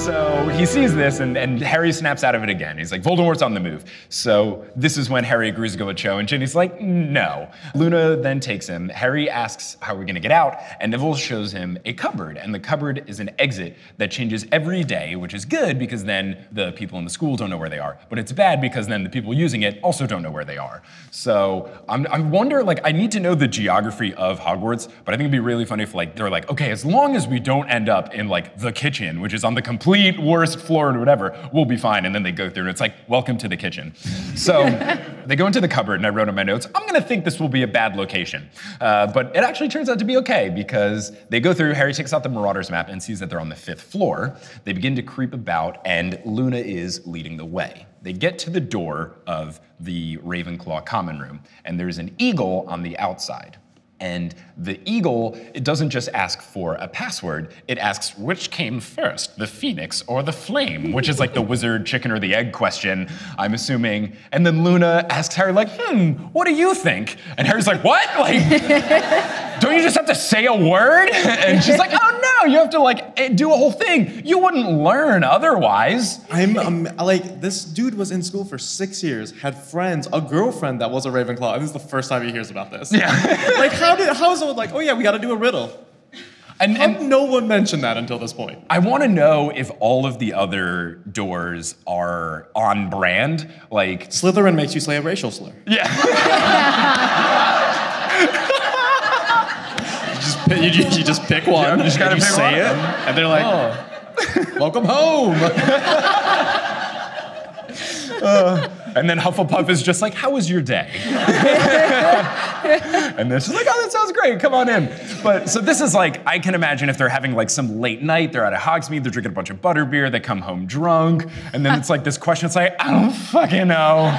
So he sees this, and, and Harry snaps out of it again. He's like, Voldemort's on the move. So this is when Harry agrees to go with Cho, and Ginny's like, no. Luna then takes him. Harry asks, how are we gonna get out? And Neville shows him a cupboard, and the cupboard is an exit that changes every day, which is good because then the people in the school don't know where they are. But it's bad because then the people using it also don't know where they are. So I'm, I wonder, like, I need to know the geography of Hogwarts, but I think it'd be really funny if, like, they're like, okay, as long as we don't end up in, like, the kitchen, which is on the complete worst floor or whatever, we'll be fine. And then they go through and it's like, welcome to the kitchen. So (laughs) they go into the cupboard and I wrote in my notes, I'm gonna think this will be a bad location. Uh, but it actually turns out to be okay because they go through, Harry takes out the Marauders map and sees that they're on the fifth floor. They begin to creep about and Luna is leading the way. They get to the door of the Ravenclaw common room and there's an eagle on the outside. And the eagle, it doesn't just ask for a password, it asks which came first, the phoenix or the flame, which is like the (laughs) wizard chicken or the egg question, I'm assuming. And then Luna asks Harry, like, hmm, what do you think? And Harry's like, what? Like, (laughs) don't you just have to say a word? (laughs) And she's like, oh no, you have to like eh, do a whole thing. You wouldn't learn otherwise. I'm um, like, this dude was in school for six years, had friends, a girlfriend that was a Ravenclaw, and this is the first time he hears about this. Yeah. like, how did, how is it like, oh yeah, we gotta do a riddle? And, and no one mentioned that until this point. I want to know if all of the other doors are on brand. Like Slytherin makes you say a racial slur. (laughs) You just pick, you, you just pick one. Yeah, you just gotta you pick say one. it, and they're like, "Welcome home." (laughs) Uh, and then Hufflepuff is just like, "How was your day?" (laughs) and this is like, "Oh, that sounds great. Come on in." But so this is like, I can imagine if they're having like some late night, they're out at a Hogsmeade, they're drinking a bunch of butterbeer, they come home drunk, and then it's like this question. It's like, I don't fucking know.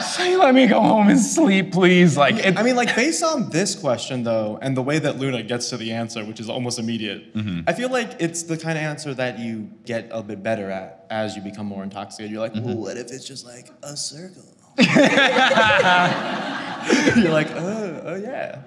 (laughs) Say, let me go home and sleep, please. Like, it, I mean, like based on this question though, and the way that Luna gets to the answer, which is almost immediate, Mm-hmm. I feel like it's the kind of answer that you get a bit better at as you become more intoxicated. You're like, Mm-hmm. well, what if it's just like a circle? (laughs) (laughs) (laughs) You're like, oh, oh yeah.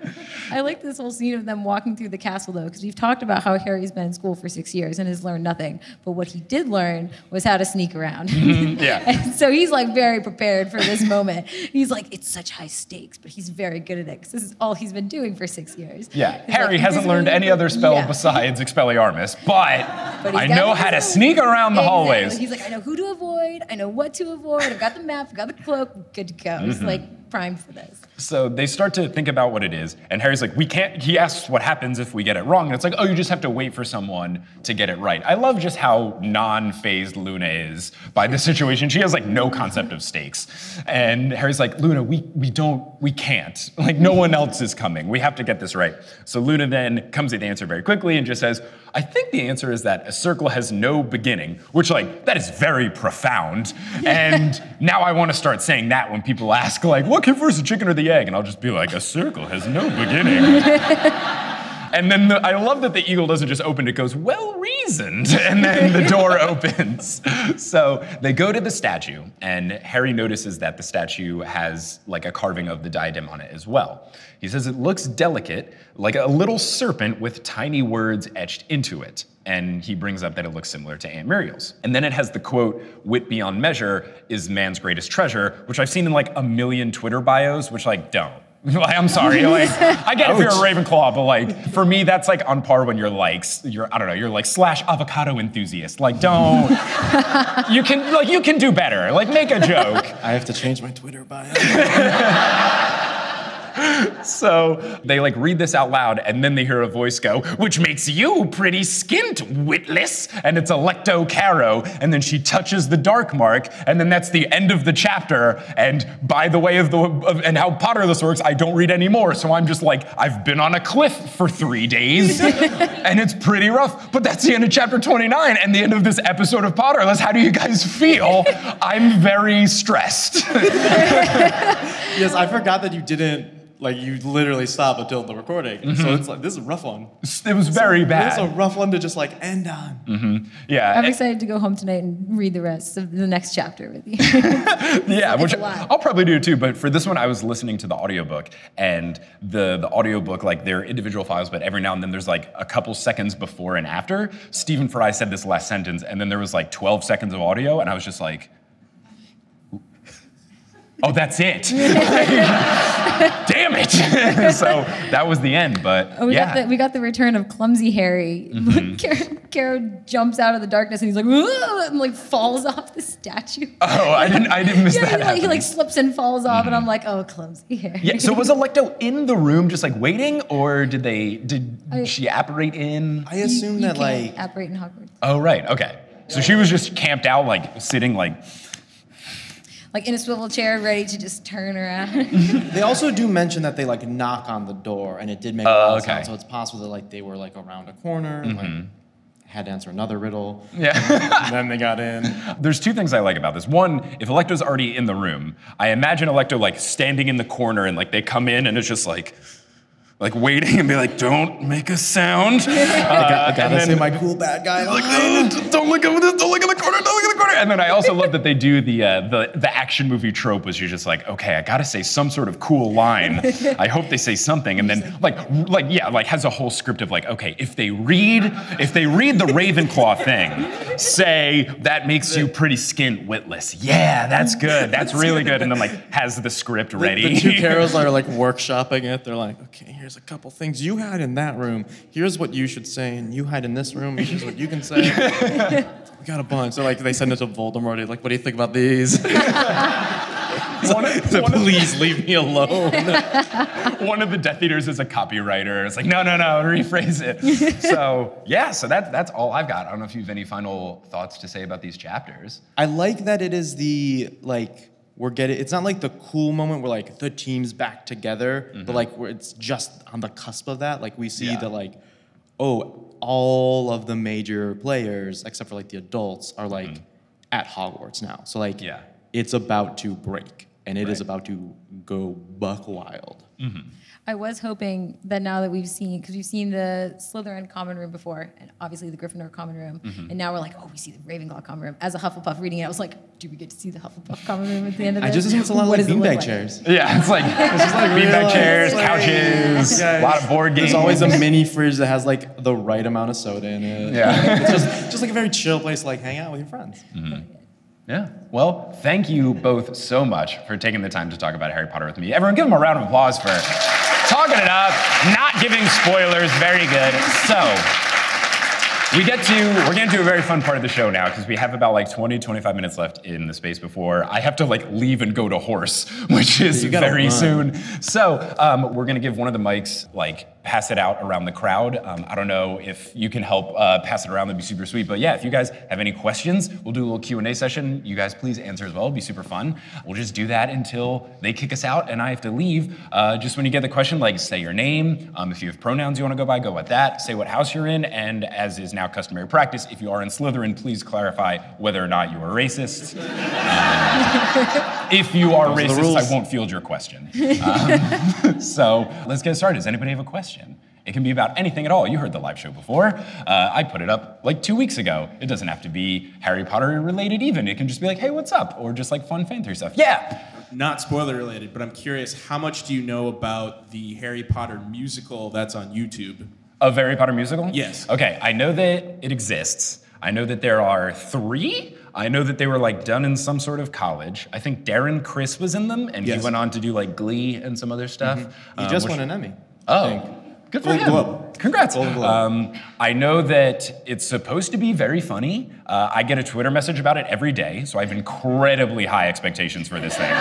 I like this whole scene of them walking through the castle though, because we've talked about how Harry's been in school for six years and has learned nothing. But what he did learn was how to sneak around. yeah. (laughs) And so he's like very prepared for this moment. He's like, it's such high stakes, but he's very good at it because this is all he's been doing for six years. Yeah, Harry like, hasn't learned any other spell Yeah. besides Expelliarmus, but, But I know how to sneak around the Exactly. hallways. He's like, I know who to avoid. I know what to avoid. I've got the map. I've got the cloak. Good to go. He's Mhm. like primed for this. So they start to think about what it is, and Harry's like, "We can't." He asks what happens if we get it wrong, and it's like, "Oh, you just have to wait for someone to get it right." I love just how non-phased Luna is by this situation. She has like no concept of stakes, and Harry's like, "Luna, we we don't, we can't. Like, no one else is coming. We have to get this right." So Luna then comes to the answer very quickly and just says, "I think the answer is that a circle has no beginning," which like that is very profound, (laughs) and now I want to start saying that when people ask like, "What came first, the chicken or the egg?" and I'll just be like, "A circle has no beginning." (laughs) And then the, I love that the eagle doesn't just open, it goes, well reasoned. (laughs) And then the door (laughs) opens. So they go to the statue, and Harry notices that the statue has like a carving of the diadem on it as well. He says it looks delicate, like a little serpent with tiny words etched into it. And he brings up that it looks similar to Aunt Muriel's. And then it has the quote, wit beyond measure is man's greatest treasure, which I've seen in like a million Twitter bios, which like don't. (laughs) I'm sorry. Like, (laughs) I get if you're a Ravenclaw, but like for me, that's like on par when you're like you're I don't know, you're like slash avocado enthusiast. Like, don't (laughs) you can like you can do better. Like, make a joke. I have to change my Twitter bio. (laughs) so they like read this out loud and then they hear a voice go, which makes you pretty skint, witless. And it's Alecto Carrow. And then she touches the dark mark. And then that's the end of the chapter. And by the way of the of, and how Potterless works, I don't read anymore. So I'm just like, I've been on a cliff for three days. (laughs) and it's pretty rough. But that's the end of chapter 29 and the end of this episode of Potterless. How do you guys feel? I'm very stressed. (laughs) yes, I forgot that you didn't like you literally stop until the recording. So Mhm. it's like this is a rough one. It was very bad. This is a rough one to just like end on. hmm Yeah. I'm excited to go home tonight and read the rest of the next chapter with you. (laughs) yeah, which. I'll probably do too. But for this one, I was listening to the audiobook, and the the audiobook, like they're individual files, but every now and then there's like a couple seconds before and after. Stephen Fry said this last sentence, and then there was like 12 seconds of audio, and I was just like, "Oh, that's it." (laughs) Damn it! (laughs) so that was the end. But Oh, we, yeah, got the, we got the return of Clumsy Harry. Mhm. Carrow, Carrow jumps out of the darkness and he's like, and like falls off the statue. (laughs) oh, I didn't, I didn't miss yeah, that. he, like, he like slips and falls off, and I'm like, "Oh, Clumsy Harry." yeah. So was Alecto in the room, just like waiting, or did they? Did I- she apparate in? I assume You that like operate in Hogwarts. Oh, right. Okay. So she was just camped out, like sitting, like. Like in a swivel chair, ready to just turn around. (laughs) they also do mention that they like knock on the door and it did make a Oh, lot okay. sound. So it's possible that like they were like around a corner and like Mhm. had to answer another riddle. Yeah. and then they got in. (laughs) There's two things I like about this. One, if Alecto's already in the room, I imagine Electo like standing in the corner and like they come in and it's just like. Like waiting and be like, don't make a sound. Uh, (laughs) I, got, I and gotta then- say my cool bad guy. like, "Oh, don't look over this, don't look in the corner, don't look in the corner. (laughs) And then I also love that they do the uh, the the action movie trope, which you're just like, okay, I gotta say some sort of cool line. I hope they say something, and then like like yeah, like has a whole script of like, okay, if they read if they read the Ravenclaw thing, say that makes you pretty skin witless. Yeah, that's good. That's really good. And then like has the script ready. The, two (laughs) Carrows are like workshopping it. They're like, okay, here's a couple things you had in that room. Here's what you should say, and you hide in this room. Here's what you can say. (laughs) we got a bunch. So like they send it to Voldemort. They're like, what do you think about these? one, (laughs) (laughs) so, one Please leave me alone. (laughs) One of the Death Eaters is a copywriter. It's like, no, no, no, rephrase it. so yeah, so that, that's all I've got. I don't know if you have any final thoughts to say about these chapters. I like that it is the like we're getting. It's not like the cool moment where like the team's back together, but mm-hmm. like where it's just on the cusp of that. Like we see Yeah. that like, oh, all of the major players except for like the adults are like mm-hmm. At Hogwarts now. So like, Yeah. it's about to break, and it is Right. about to go buck wild. Mm-hmm. I was hoping that now that we've seen, because we've seen the Slytherin common room before, and obviously the Gryffindor common room, Mhm. and now we're like, oh, we see the Ravenclaw common room. As a Hufflepuff reading it, I was like, do we get to see the Hufflepuff common room at the end of the I just assume it's a lot of What like does it beanbag like? chairs. (laughs) Yeah, it's like, It's just like (laughs) beanbag chairs, it's like- couches, a lot of board games. There's always a (laughs) mini fridge that has like the right amount of soda in it. Yeah. it's just, just like a very chill place to like hang out with your friends. Yeah. Well, thank you both so much for taking the time to talk about Harry Potter with me. Everyone, give them a round of applause for talking it up, not giving spoilers. Very good. So, we get to we're going to do a very fun part of the show now because we have about like 20 25 minutes left in the space before i have to like leave and go to horse (laughs) which is very run. soon so um, we're gonna give one of the mics like pass it out around the crowd. Um, i don't know if you can help uh, pass it around. That'd be super sweet. But yeah if you guys have any questions we'll do a little q&a session. You guys please answer as well. It'd be super fun. We'll just do that until they kick us out and i have to leave. Uh, just when you get the question like say your name um, if you have pronouns you want to go by go with that. Say what house you're in and as is now customary practice if you are in slytherin please clarify whether or not you are racist. Um, (laughs) if you are Those racist rules. i won't field your question um, (laughs) so let's get started does anybody have a question it can be about anything at all. You heard the live show before. Uh, I put it up like two weeks ago. It doesn't have to be Harry Potter related, even. It can just be like, hey, what's up? Or just like fun fan theory stuff. Yeah. Not spoiler related, but I'm curious, how much do you know about the Harry Potter musical that's on YouTube? A Harry Potter musical? Yes. Okay, I know that it exists. I know that there are three. I know that they were like done in some sort of college. I think Darren Criss was in them, and Yes. he went on to do like Glee and some other stuff. Mhm. He um, just won an Emmy. Oh, Good for Golden him. Globe. Congrats. Um, I know that it's supposed to be very funny. Uh, I get a Twitter message about it every day, so I have incredibly high expectations for this thing,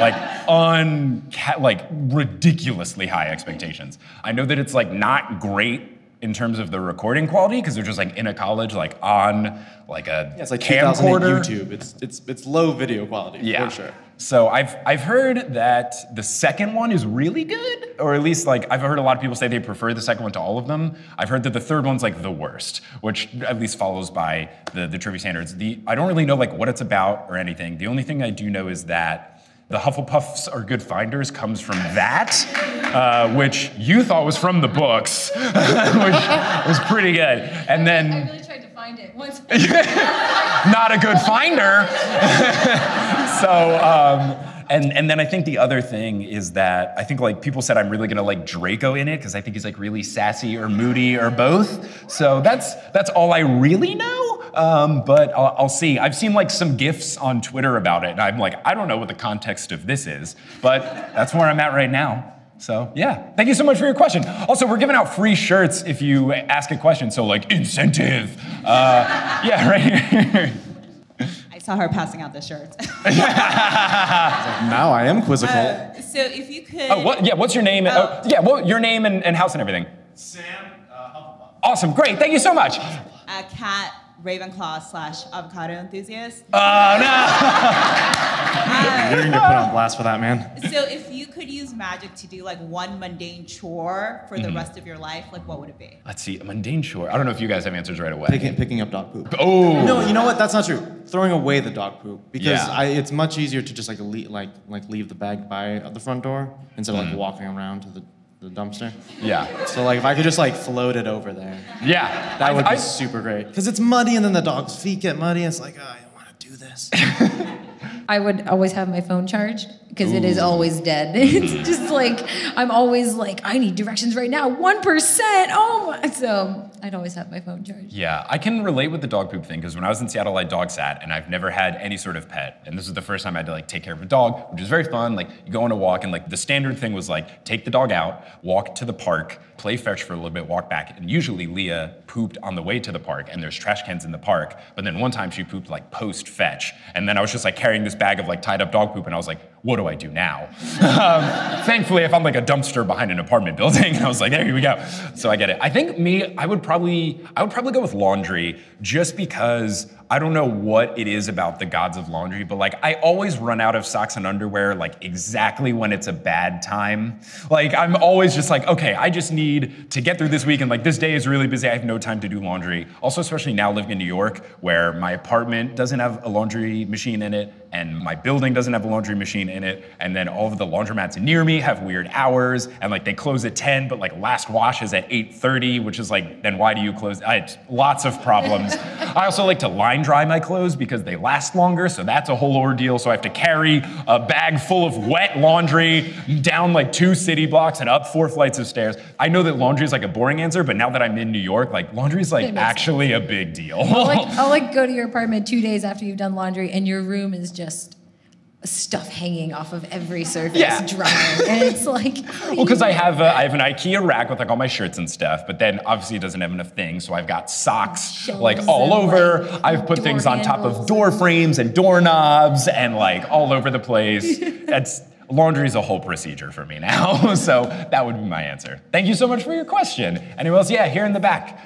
like un, like ridiculously high expectations. I know that it's like not great in terms of the recording quality because they're just like in a college, like on like a Yeah, it's like camcorder. YouTube. It's it's it's low video quality Yeah. for sure. So I've I've heard that the second one is really good, or at least like I've heard a lot of people say they prefer the second one to all of them. I've heard that the third one's like the worst, which at least follows by the the trivia standards. The I don't really know like what it's about or anything. The only thing I do know is that. The Hufflepuffs are good finders comes from that, uh, which you thought was from the books, (laughs) which was pretty good. And then I really tried to find it once. (laughs) not a good finder. (laughs) so, um, and and then I think the other thing is that I think like people said I'm really gonna like Draco in it because I think he's like really sassy or moody or both. So that's that's all I really know. Um, but I'll, I'll see. I've seen like some gifs on Twitter about it, and I'm like, I don't know what the context of this is, but that's where I'm at right now. So yeah, thank you so much for your question. Also, we're giving out free shirts if you ask a question. So like incentive. Uh, yeah, right here. (laughs) I saw her passing out the shirts. (laughs) (laughs) Now I am quizzical. Uh, so if you could. Oh, what? Yeah. What's your name? Oh, yeah. What? Your name and, and house and everything. Sam. awesome. Great. Thank you so much. A cat Ravenclaw slash avocado enthusiast. Oh no! (laughs) You're gonna put on blast for that, man. So if you could use magic to do like one mundane chore for the Mhm. rest of your life, like what would it be? Let's see. A mundane chore. I don't know if you guys have answers right away. Picking, picking up dog poop. Oh. No, you know what? That's not true. Throwing away the dog poop because Yeah. I, it's much easier to just like leave, like like leave the bag by the front door instead of like Mm. walking around to the, the dumpster. Yeah. So like if I could just like float it over there. Yeah. That would I- be super great. Because it's muddy and then the dog's feet get muddy. It's like, oh, I don't want to do this. (laughs) I would always have my phone charged because it is always dead. (laughs) it's just like I'm always like, I need directions right now. One percent. Oh my! So I'd always have my phone charged. Yeah, I can relate with the dog poop thing because when I was in Seattle, I dog sat and I've never had any sort of pet. And this was the first time I had to like take care of a dog, which was very fun. Like you go on a walk and like the standard thing was like take the dog out, walk to the park, play fetch for a little bit, walk back. And usually Leah pooped on the way to the park and there's trash cans in the park. But then one time she pooped like post fetch. And then I was just like carrying this bag of like tied up dog poop and I was like, what do I do now? um, thankfully, if I found like a dumpster behind an apartment building, and (laughs) I was like, there we go. So I get it. I think me, I would probably, I would probably go with laundry, just because I don't know what it is about the gods of laundry, but like I always run out of socks and underwear like exactly when it's a bad time. Like I'm always just like, okay, I just need to get through this week, and like this day is really busy. I have no time to do laundry. Also, especially now living in New York, where my apartment doesn't have a laundry machine in it, and my building doesn't have a laundry machine in it, and then all of the laundromats near me have weird hours, and like they close at 10, but like last wash is at 8:30, which is like, then why do you close? I had lots of problems. (laughs) I also like to line dry my clothes because they last longer, so that's a whole ordeal. So I have to carry a bag full of wet laundry down like two city blocks and up four flights of stairs. I know that laundry is like a boring answer, but now that I'm in New York, like laundry is like actually a big deal. I'll like, (laughs) I'll like go to your apartment two days after you've done laundry, and your room is just stuff hanging off of every surface, Yeah. drying, and it's like, (laughs) Well, because I have a, I have an IKEA rack with like all my shirts and stuff, but then obviously it doesn't have enough things, so I've got socks like all over. I've put things on top of door frames and doorknobs and like all over the place. That's laundry is a whole procedure for me now, (laughs) so that would be my answer. Thank you so much for your question. Anyone else? Yeah, here in the back.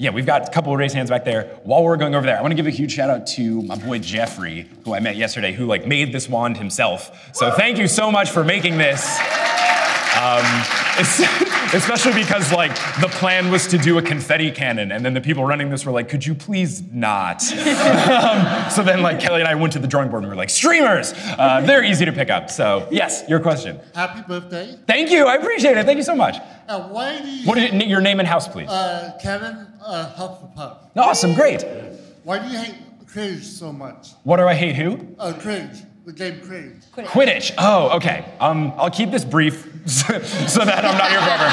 Yeah, we've got a couple of raised hands back there. While we're going over there, I want to give a huge shout out to my boy Jeffrey, who I met yesterday, who like made this wand himself. So thank you so much for making this. Um, (laughs) especially because like the plan was to do a confetti cannon, and then the people running this were like, "Could you please not?" (laughs) um, so then like Kelly and I went to the drawing board and we were like, "Streamers, uh, they're easy to pick up." So yes, your question. Happy birthday. Thank you, I appreciate it. Thank you so much. Uh, why do you What is it, your name and house, please? Uh, Kevin uh, Hufflepuff. Awesome, great. Why do you hate Cringe so much? What do I hate? Who? Uh, Cringe. The game Cringe. Quidditch. Oh, okay. Um, I'll keep this brief so, (laughs) so that I'm not here forever.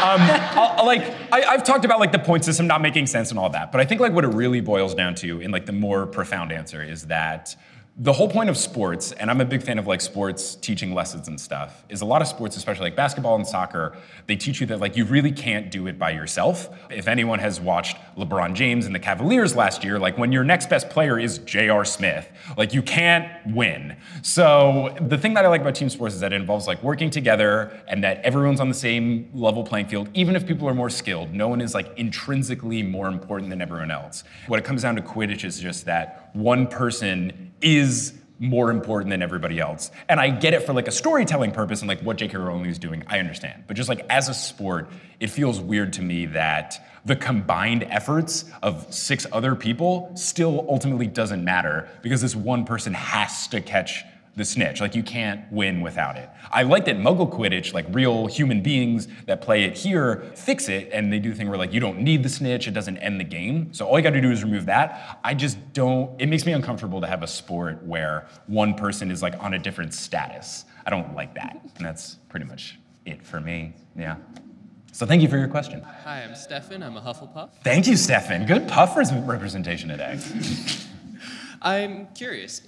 Um, I'll, I'll, like I, I've talked about like the point system not making sense and all that, but I think like what it really boils down to, in like the more profound answer, is that the whole point of sports, and I'm a big fan of like sports teaching lessons and stuff, is a lot of sports, especially like basketball and soccer, they teach you that like you really can't do it by yourself. If anyone has watched LeBron James and the Cavaliers last year, like when your next best player is J.R. Smith, like you can't win. So the thing that I like about team sports is that it involves like working together and that everyone's on the same level playing field, even if people are more skilled. No one is like intrinsically more important than everyone else. What it comes down to Quidditch is just that one person is more important than everybody else. And I get it for like a storytelling purpose and like what J.K. Rowling is doing, I understand. But just like as a sport, it feels weird to me that the combined efforts of six other people still ultimately doesn't matter because this one person has to catch the snitch. Like you can't win without it. I like that Muggle Quidditch, like real human beings that play it here, fix it and they do the thing where like you don't need the snitch, it doesn't end the game. So all you gotta do is remove that. I just don't, it makes me uncomfortable to have a sport where one person is like on a different status. I don't like that. And that's pretty much it for me. Yeah. So thank you for your question. Hi, I'm Stefan. I'm a Hufflepuff. Thank you, Stefan. Good puffers representation today. (laughs) I'm curious.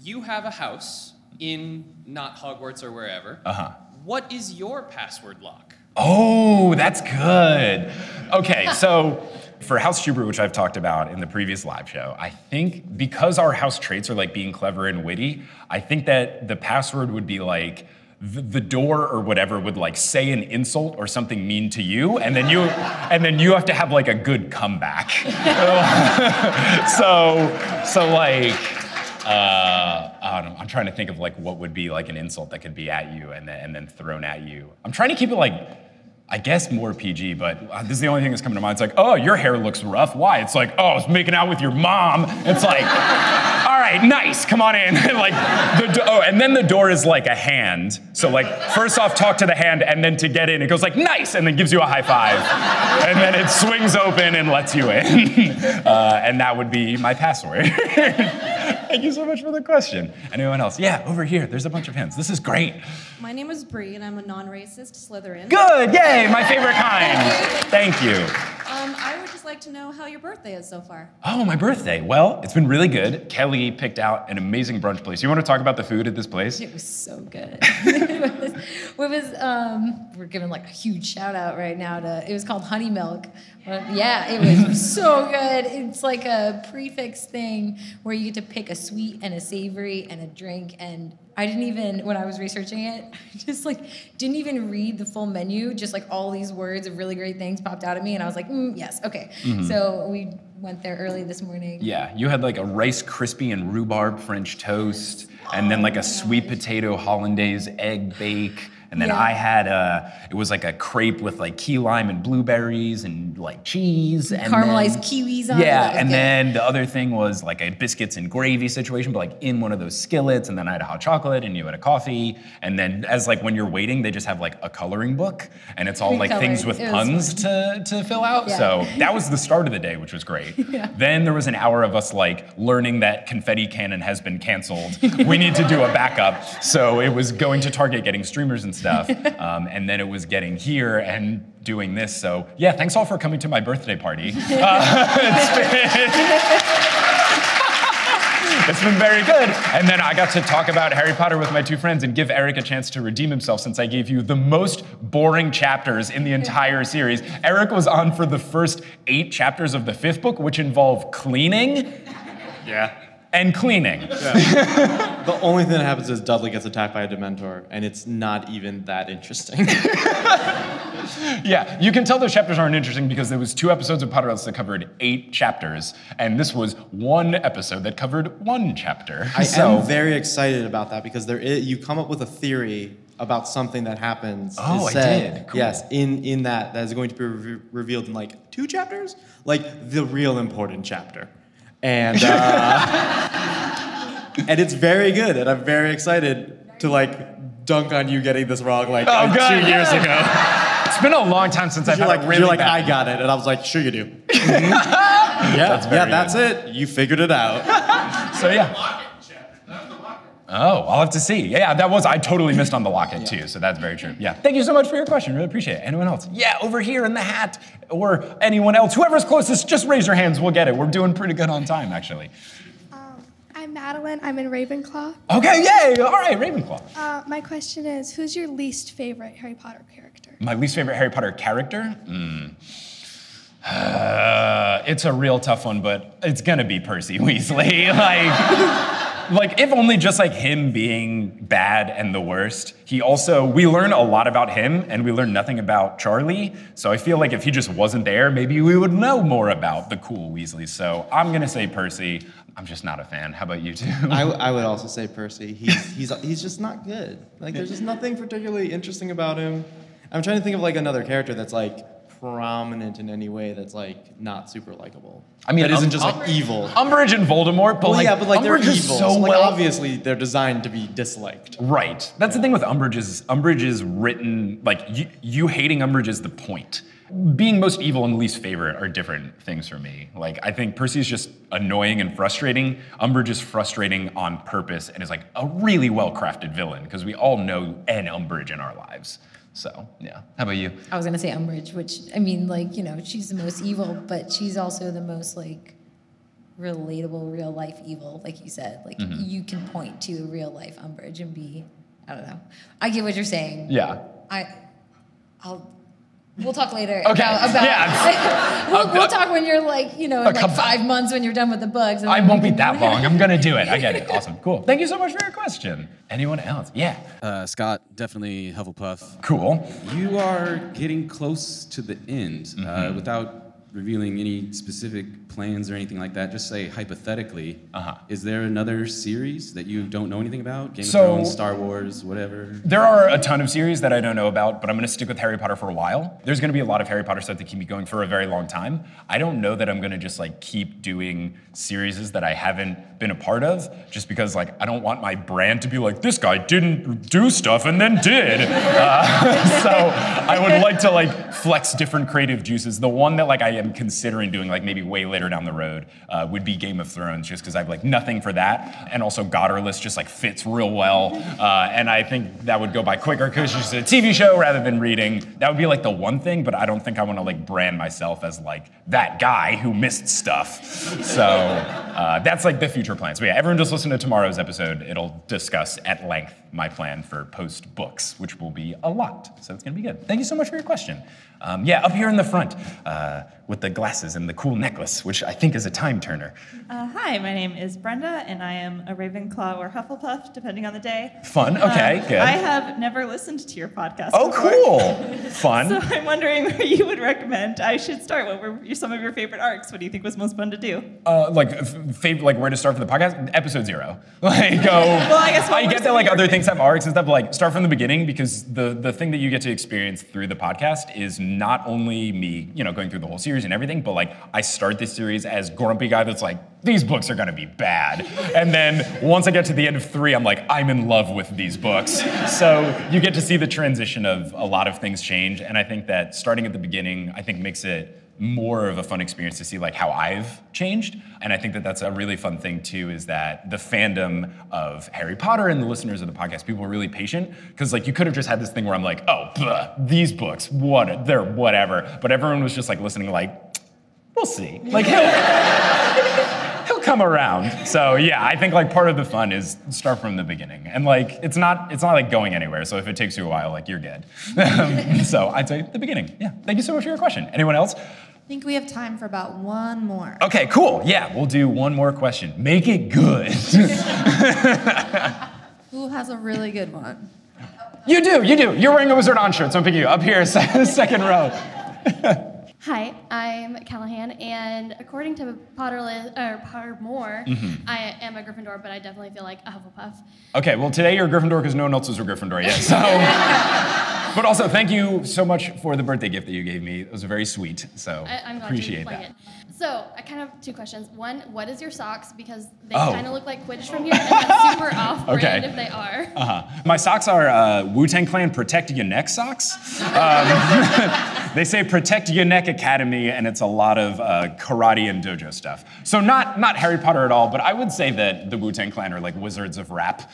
You have a house in not Hogwarts or wherever. Uh-huh. What is your password lock? Oh, that's good. Okay, so for House Schubert, which I've talked about in the previous live show, I think because our house traits are like being clever and witty, I think that the password would be like the, the door or whatever would like say an insult or something mean to you, and then you and then you have to have like a good comeback. (laughs) so so like uh, I'm trying to think of like what would be like an insult that could be at you and then, and then thrown at you. I'm trying to keep it like, I guess more PG, but uh, this is the only thing that's coming to mind. It's like, oh, your hair looks rough. Why? It's like, oh, I was making out with your mom. It's like, (laughs) all right, nice, come on in. (laughs) like, the do- oh, and then the door is like a hand. So like, first off, talk to the hand, and then to get in, it goes like, nice, and then gives you a high five, and then it swings open and lets you in. (laughs) uh, and that would be my password. (laughs) Thank you so much for the question. Anyone else? Yeah, over here. There's a bunch of hands. This is great. My name is Bree, and I'm a non-racist Slytherin. Good, yay, my favorite kind. Thank you. Um, I would just like to know how your birthday is so far. Oh, my birthday. Well, it's been really good. Kelly picked out an amazing brunch place. You want to talk about the food at this place? It was so good. it was, (laughs) it was um, we're giving like a huge shout out right now to, it was called Hunny Milk. Well, yeah, it was so good. It's like a prefix thing where you get to pick a sweet and a savory and a drink. And I didn't even, when I was researching it, (laughs) I just like didn't even read the full menu. Just like all these words of really great things popped out at me. And I was like, mm, yes, okay. Mhm. So we went there early this morning. Yeah, you had like a rice crispy and rhubarb French toast, and then like a sweet potato hollandaise egg bake. And then Yeah. I had a, it was like a crepe with like key lime and blueberries and like cheese and Caramelized then- kiwis on it. Yeah, was and good. then the other thing was like a biscuits and gravy situation, but like in one of those skillets. And then I had a hot chocolate, and you had a coffee. And then as like when you're waiting, they just have like a coloring book, and it's all like things with It puns to to fill out. Yeah. So that was the start of the day, which was great. (laughs) Yeah. Then there was an hour of us like learning that confetti cannon has been canceled. we need to do a backup. So it was going to Target, getting streamers and stuff, (laughs) um, and then it was getting here and doing this. So yeah, thanks all for coming to my birthday party. (laughs) Uh, (laughs) It's been very good. And then I got to talk about Harry Potter with my two friends and give Eric a chance to redeem himself since I gave you the most boring chapters in the entire series. Eric was on for the first eight chapters of the fifth book, which involve cleaning Yeah. And cleaning. (laughs) the only thing that happens is Dudley gets attacked by a Dementor, and it's not even that interesting. (laughs) Yeah, you can tell those chapters aren't interesting because there was two episodes of Potterless that covered eight chapters, and this was one episode that covered one chapter. I (laughs) so, am very excited about that because there is, you come up with a theory about something that happens. Oh, is I did. Cool. Yes, in in that that is going to be re- revealed in like two chapters, like the real important chapter, and uh, and it's very good, and I'm very excited to like dunk on you getting this wrong like Oh, two years yeah. ago. It's been a long time since I've you're had like, a really you're like bad- I got it, and I was like, sure you do. (laughs) yeah, That's very yeah, that's it. You figured it out. So yeah. Oh, I'll have to see. Yeah, that was I totally missed on the locket too, so that's very true. Yeah. Thank you so much for your question. Really appreciate it. Anyone else? Yeah, over here in the hat, or anyone else, whoever's closest, just raise your hands. We'll get it. We're doing pretty good on time, actually. I'm I'm Madeline. I'm in Ravenclaw. Okay, yay! All right, Ravenclaw. Uh, my question is, who's your least favorite Harry Potter character? My least favorite Harry Potter character? Hmm. Uh, (sighs) it's a real tough one, but it's gonna be Percy Weasley. (laughs) like, like if only just like him being bad and the worst. He also we learn a lot about him, and we learn nothing about Charlie. So I feel like if he just wasn't there, maybe we would know more about the cool Weasleys. So I'm gonna say Percy. I'm just not a fan. How about you two? I, w- (laughs) I would also say Percy. He's, he's, he's just not good. Like, there's just nothing particularly interesting about him. I'm trying to think of like another character that's like prominent in any way that's like not super likable. I mean, that isn't Um- just like evil. Umbridge and Voldemort, but well, like, yeah, but like they're Umbridge evil. so So, like, well- obviously they're designed to be disliked. Right. That's the thing with Umbridge is Umbridge is written like you, you hating Umbridge is the point. Being most evil and least favorite are different things for me. Like I think Percy's just annoying and frustrating. Umbridge is frustrating on purpose and is like a really well crafted villain because we all know an Umbridge in our lives. So yeah. How about you? I was gonna say Umbridge, which I mean, like you know, she's the most evil, but she's also the most like relatable, real life evil, like you said. Like Mhm. you can point to a real life Umbridge and be, I don't know. I get what you're saying. Yeah. I, I'll. We'll talk later Okay. about. about Yeah. (laughs) we'll, we'll talk when you're like, you know, in Uh, like come- five months when you're done with the bugs. and I won't be that (laughs) long. I'm gonna do it. I get it. Awesome. Cool. Thank you so much for your question. Anyone else? Yeah. Uh, Scott, definitely Hufflepuff. Cool. You are getting close to the end. Uh, Mhm. without revealing any specific plans or anything like that, just say hypothetically, is there another series that you don't know anything about? Game So- of Thrones, Star Wars, whatever? There are a ton of series that I don't know about, but I'm going to stick with Harry Potter for a while. There's going to be a lot of Harry Potter stuff that keep me going for a very long time. I don't know that I'm going to just like keep doing series that I haven't been a part of, just because like I don't want my brand to be like this guy didn't do stuff and then did. (laughs) Uh, (laughs) so I would like to like flex different creative juices. The one that like I am considering doing like maybe way later down the road uh, would be Game of Thrones, just because I have like nothing for that, and also Godderless just like fits real well, uh, and I think that would go by quicker because it's just a TV show rather than reading. That would be like the one thing, but I don't think I want to like brand myself as like that guy who missed stuff. So uh, that's like the future plans. But yeah, everyone just listen to tomorrow's episode. It'll discuss at length my plan for post books, which will be a lot. So it's gonna be good. Thank you so much for your question. Um, yeah, up here in the front uh, with the glasses and the cool necklace, which I think is a time turner. Uh, hi, my name is Brenda, and I am a Ravenclaw or Hufflepuff, depending on the day. Fun, okay, Um, good. I have never listened to your podcast. Oh, before. cool. (laughs) Fun. So I'm wondering (laughs) where you would recommend I should start. What were some of your favorite arcs? What do you think was most fun to do? Uh, like f- favorite, like where to start for the podcast? Episode zero. (laughs) Like go. Well, I guess what I get that like other things have arcs and stuff, like start from the beginning because the the thing that you get to experience through the podcast is not only me, you know, going through the whole series and everything, but like I start this series as grumpy guy that's like these books are gonna be bad, and then once I get to the end of three, I'm like I'm in love with these books. So you get to see the transition of a lot of things change, and I think that starting at the beginning, I think makes it more of a fun experience to see like how I've changed. And I think that that's a really fun thing too, is that the fandom of Harry Potter and the listeners of the podcast, people are really patient because like you could have just had this thing where I'm like, oh, bleh, these books, what, they're whatever. But everyone was just like listening like, we'll see. Like (laughs) (laughs) come around. So yeah, I think like part of the fun is start from the beginning. And like it's not it's not like going anywhere. So if it takes you a while, like you're good. (laughs) so I'd say the beginning. Yeah. Thank you so much for your question. Anyone else? I think we have time for about one more. Okay, cool. Yeah, we'll do one more question. Make it good. (laughs) Who has a really good one? you do, you do. You're wearing a Wizard on shirt, so I'm picking you up here, (laughs) second row. Hi, I'm Callahan, and according to Potterless or Pottermore, Mhm. I am a Gryffindor, but I definitely feel like a Hufflepuff. Okay, well today you're a Gryffindor because no one else is a Gryffindor yet. So, (laughs) but also thank you so much for the birthday gift that you gave me. It was very sweet. So I, I'm glad appreciate that. it. So I kind of have two questions. One, what is your socks? Because they Oh. kind of look like Quidditch from here, and that's super (laughs) off-brand Okay. if they are. Uh-huh. My socks are uh, Wu Tang Clan Protect Your Neck socks. (laughs) Um, (laughs) they say Protect Your Neck Academy, and it's a lot of uh, karate and dojo stuff. So not not Harry Potter at all, but I would say that the Wu Tang Clan are like wizards of rap.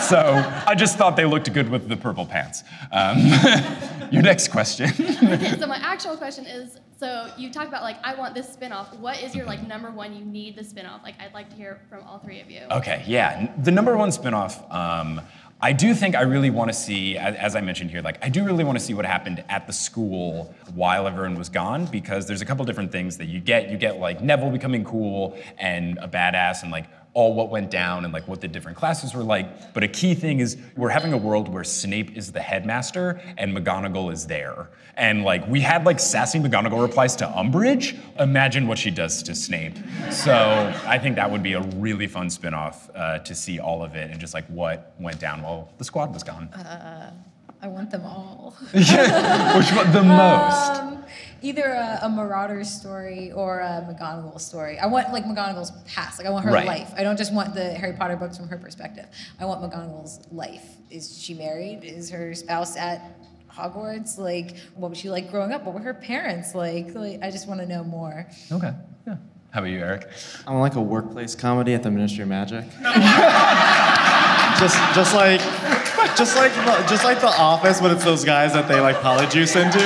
so I just thought they looked good with the purple pants. Um, (laughs) your next question. (laughs) so my (laughs) actual question is, So you talked about like I want this spin-off. What is your like number one you need the spin-off? Like I'd like to hear from all three of you. Okay, yeah. The number one spinoff, um, I do think I really want to see, as, as I mentioned here, like I do really want to see what happened at the school while everyone was gone, because there's a couple different things that you get. You get like Neville becoming cool and a badass, and like all what went down and like what the different classes were like. But a key thing is we're having a world where Snape is the headmaster and McGonagall is there. And like we had like sassy McGonagall replies to Umbridge. Imagine what she does to Snape. So I think that would be a really fun spin-off uh, to see all of it and just like what went down while the squad was gone. Uh, I want them all. (laughs) Which one the most? Um, either a, a Marauder story or a McGonagall story. I want like McGonagall's past. Like I want her Right. life. I don't just want the Harry Potter books from her perspective. I want McGonagall's life. Is she married? Is her spouse at Hogwarts? Like what was she like growing up? What were her parents like? Like I just want to know more. Okay. Yeah. How about you, Eric? I want like a workplace comedy at the Ministry of Magic. (laughs) just, just like, just like, the- just like The Office, but it's those guys that they like polyjuice into.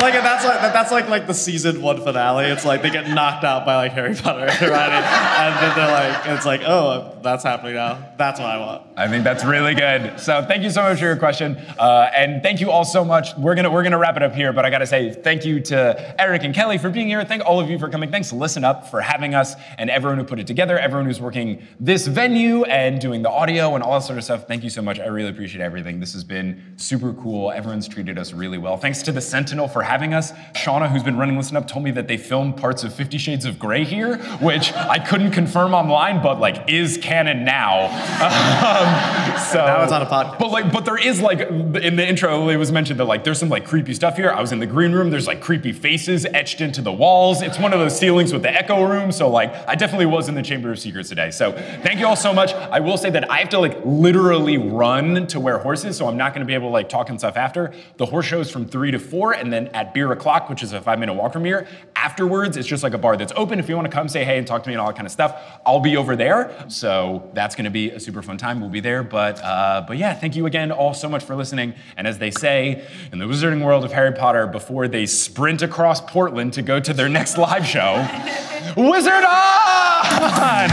Like that's like that's like like the season one finale. It's like they get knocked out by like Harry Potter and Hermione, and then they're like, it's like, oh, that's happening now. That's what I want. I think that's really good. So thank you so much for your question, uh, and thank you all so much. We're gonna we're gonna wrap it up here, but I gotta say thank you to Eric and Kelly for being here. Thank all of you for coming. Thanks Listen Up for having us, and everyone who put it together, everyone who's working this venue and doing the audio and all that sort of stuff. Thank you so much. I really appreciate everything. This has been super cool. Everyone's treated us really well. Thanks to the Sentinel for having us. Shauna, who's been running Listen Up, told me that they filmed parts of Fifty Shades of Grey here, which I couldn't confirm online, but like is canon now. (laughs) Um, so Now it's on a podcast. But like, but there is like in the intro, it was mentioned that like there's some like creepy stuff here. I was in the green room. There's like creepy faces etched into the walls. It's one of those ceilings with the echo room. So like, I definitely was in the Chamber of Secrets today. So thank you all so much. I will say that I have to like literally run to where horses, so I'm not going to be able to like talk and stuff after. The horse show is from three to four, and then at beer o'clock, which is a five minute walk from here. Afterwards, it's just like a bar that's open. If you want to come say hey and talk to me and all that kind of stuff, I'll be over there. So that's going to be a super fun time. We'll be there. But uh, but yeah, thank you again all so much for listening. And as they say in the wizarding world of Harry Potter, before they sprint across Portland to go to their next live show, (laughs) Wizard on!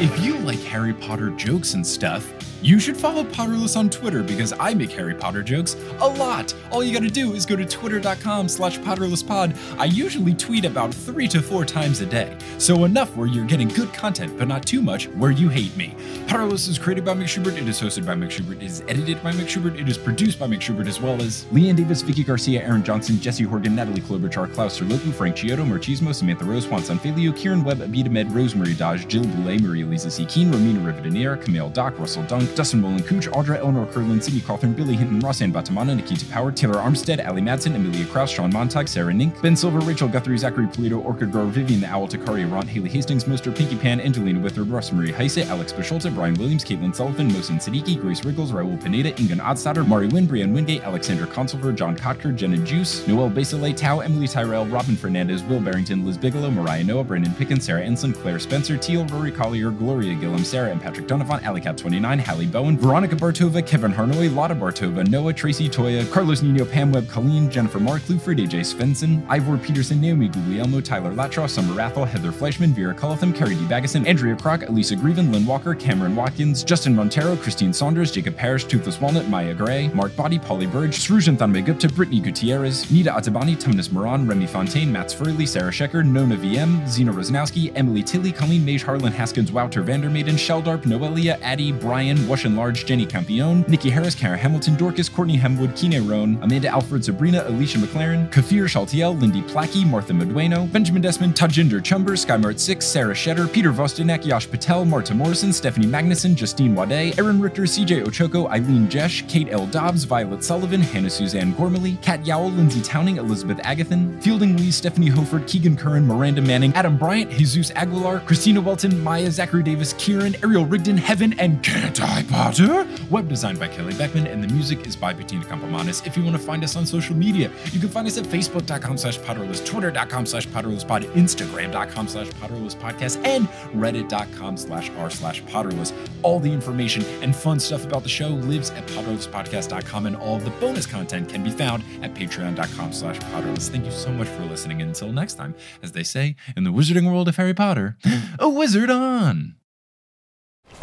If you like Harry Potter jokes and stuff, you should follow Potterless on Twitter because I make Harry Potter jokes a lot. All you gotta do is go to twitter.com slash potterlesspod. I usually tweet about three to four times a day, so enough where you're getting good content, but not too much where you hate me. Potterless is created by Mike Schubert, it is hosted by Mike Schubert, it is edited by Mike Schubert, it is produced by Mike Schubert, as well as Leanne Davis, Vicky Garcia, Aaron Johnson, Jesse Horgan, Natalie Klobuchar, Klaus Serlopu, Frank Chiodo, Marchismo, Samantha Rose, Juan Sanfilio, Kieran Webb, Abita Med, Rosemary Dodge, Jill Boulay, Maria Lisa C. Keen, Romina Rivadinier, Camille Dock, Russell Dunk, Dustin Mullen Cooch, Audra Eleanor Curlin, Sidney Cawthorn, Billy Hinton, Rossanne Batamana, Nikita Power, Taylor Armstead, Ali Madsen, Amelia Kraus, Sean Montag, Sarah Nink, Ben Silver, Rachel Guthrie, Zachary Polito, Orchid Grower, Vivian the Owl, Takari Ron, Haley Hastings, Mr. Pinky Pan, Angelina Withard, Rosemary Heise, Alex Bisholta, Brian Williams, Caitlin Sullivan, Mosin Siddiqui, Grace Riggles, Raul Pineda, Ingan Odstatter, Mari Wynn, Brian Wingate, Alexander Consulver, John Kotker, Jenna Juice, Noel Basile, Tao, Emily Tyrell, Robin Fernandez, Will Barrington, Liz Bigelow, Mariah Noah, Brandon Pickens, Sarah Ensign, Claire Spencer, Teal, Rory Collier, Gloria Gillum, Sarah and Patrick Donovan, Alicat29, Hallie Bowen, Veronica Bartova, Kevin Harnoy, Lotta Bartova, Noah, Tracy Toya, Carlos Nino, Pam Webb, Colleen, Jennifer Mark, Lou Friday, J. Svensson, Ivor Peterson, Naomi Guglielmo, Tyler Latroff, Summer Rathel, Heather Fleischman, Vera Cullitham, Carrie D. Baggeson, Andrea Kroc, Elisa Grieven, Lynn Walker, Cameron Watkins, Justin Montero, Christine Saunders, Jacob Parrish, Toothless Walnut, Maya Gray, Mark Body, Polly Burge, Srujan Thanmegupta, Brittany Gutierrez, Nita Atabani, Tumnus Moran, Remy Fontaine, Mats Furley, Sarah Shecker, Nona VM, Zena Rosnowski, Emily Tilly, Colleen Mage, Harlan Haskins, Wouter Vandermaiden, Sheldarp, Noelia, Addie, Brian, Wash and Large, Jenny Campione, Nikki Harris, Kara Hamilton, Dorcas, Courtney Hemwood, Kine Roan, Amanda Alfred, Sabrina, Alicia McLaren, Kafir Shaltiel, Lindy Plackey, Martha Medueno, Benjamin Desmond, Tajinder Chumber, Skymart 6, Sarah Shetter, Peter Vostinak, Yash Patel, Marta Morrison, Stephanie Magnuson, Justine Wade, Aaron Richter, CJ Ochoko, Eileen Jesh, Kate L. Dobbs, Violet Sullivan, Hannah Suzanne Gormley, Kat Yowell, Lindsay Towning, Elizabeth Agathan, Fielding Lee, Stephanie Hofert, Keegan Curran, Miranda Manning, Adam Bryant, Jesus Aguilar, Christina Welton, Maya Zachary Davis, Kieran, Ariel Rigdon, Heaven, and Can't I Potter? Web design by Kelly Beckman, and the music is by Bettina Campomanes. If you want to find us on social media, you can find us at facebook.com slash Potterless, twitter.com slash Potterlesspod, instagram.com slash Potterlesspodcast, and reddit.com slash r slash Potterless. All the information and fun stuff about the show lives at potterlesspodcast.com, and all of the bonus content can be found at patreon.com slash Potterless. Thank you so much for listening, until next time, as they say in the wizarding world of Harry Potter, a wizard on!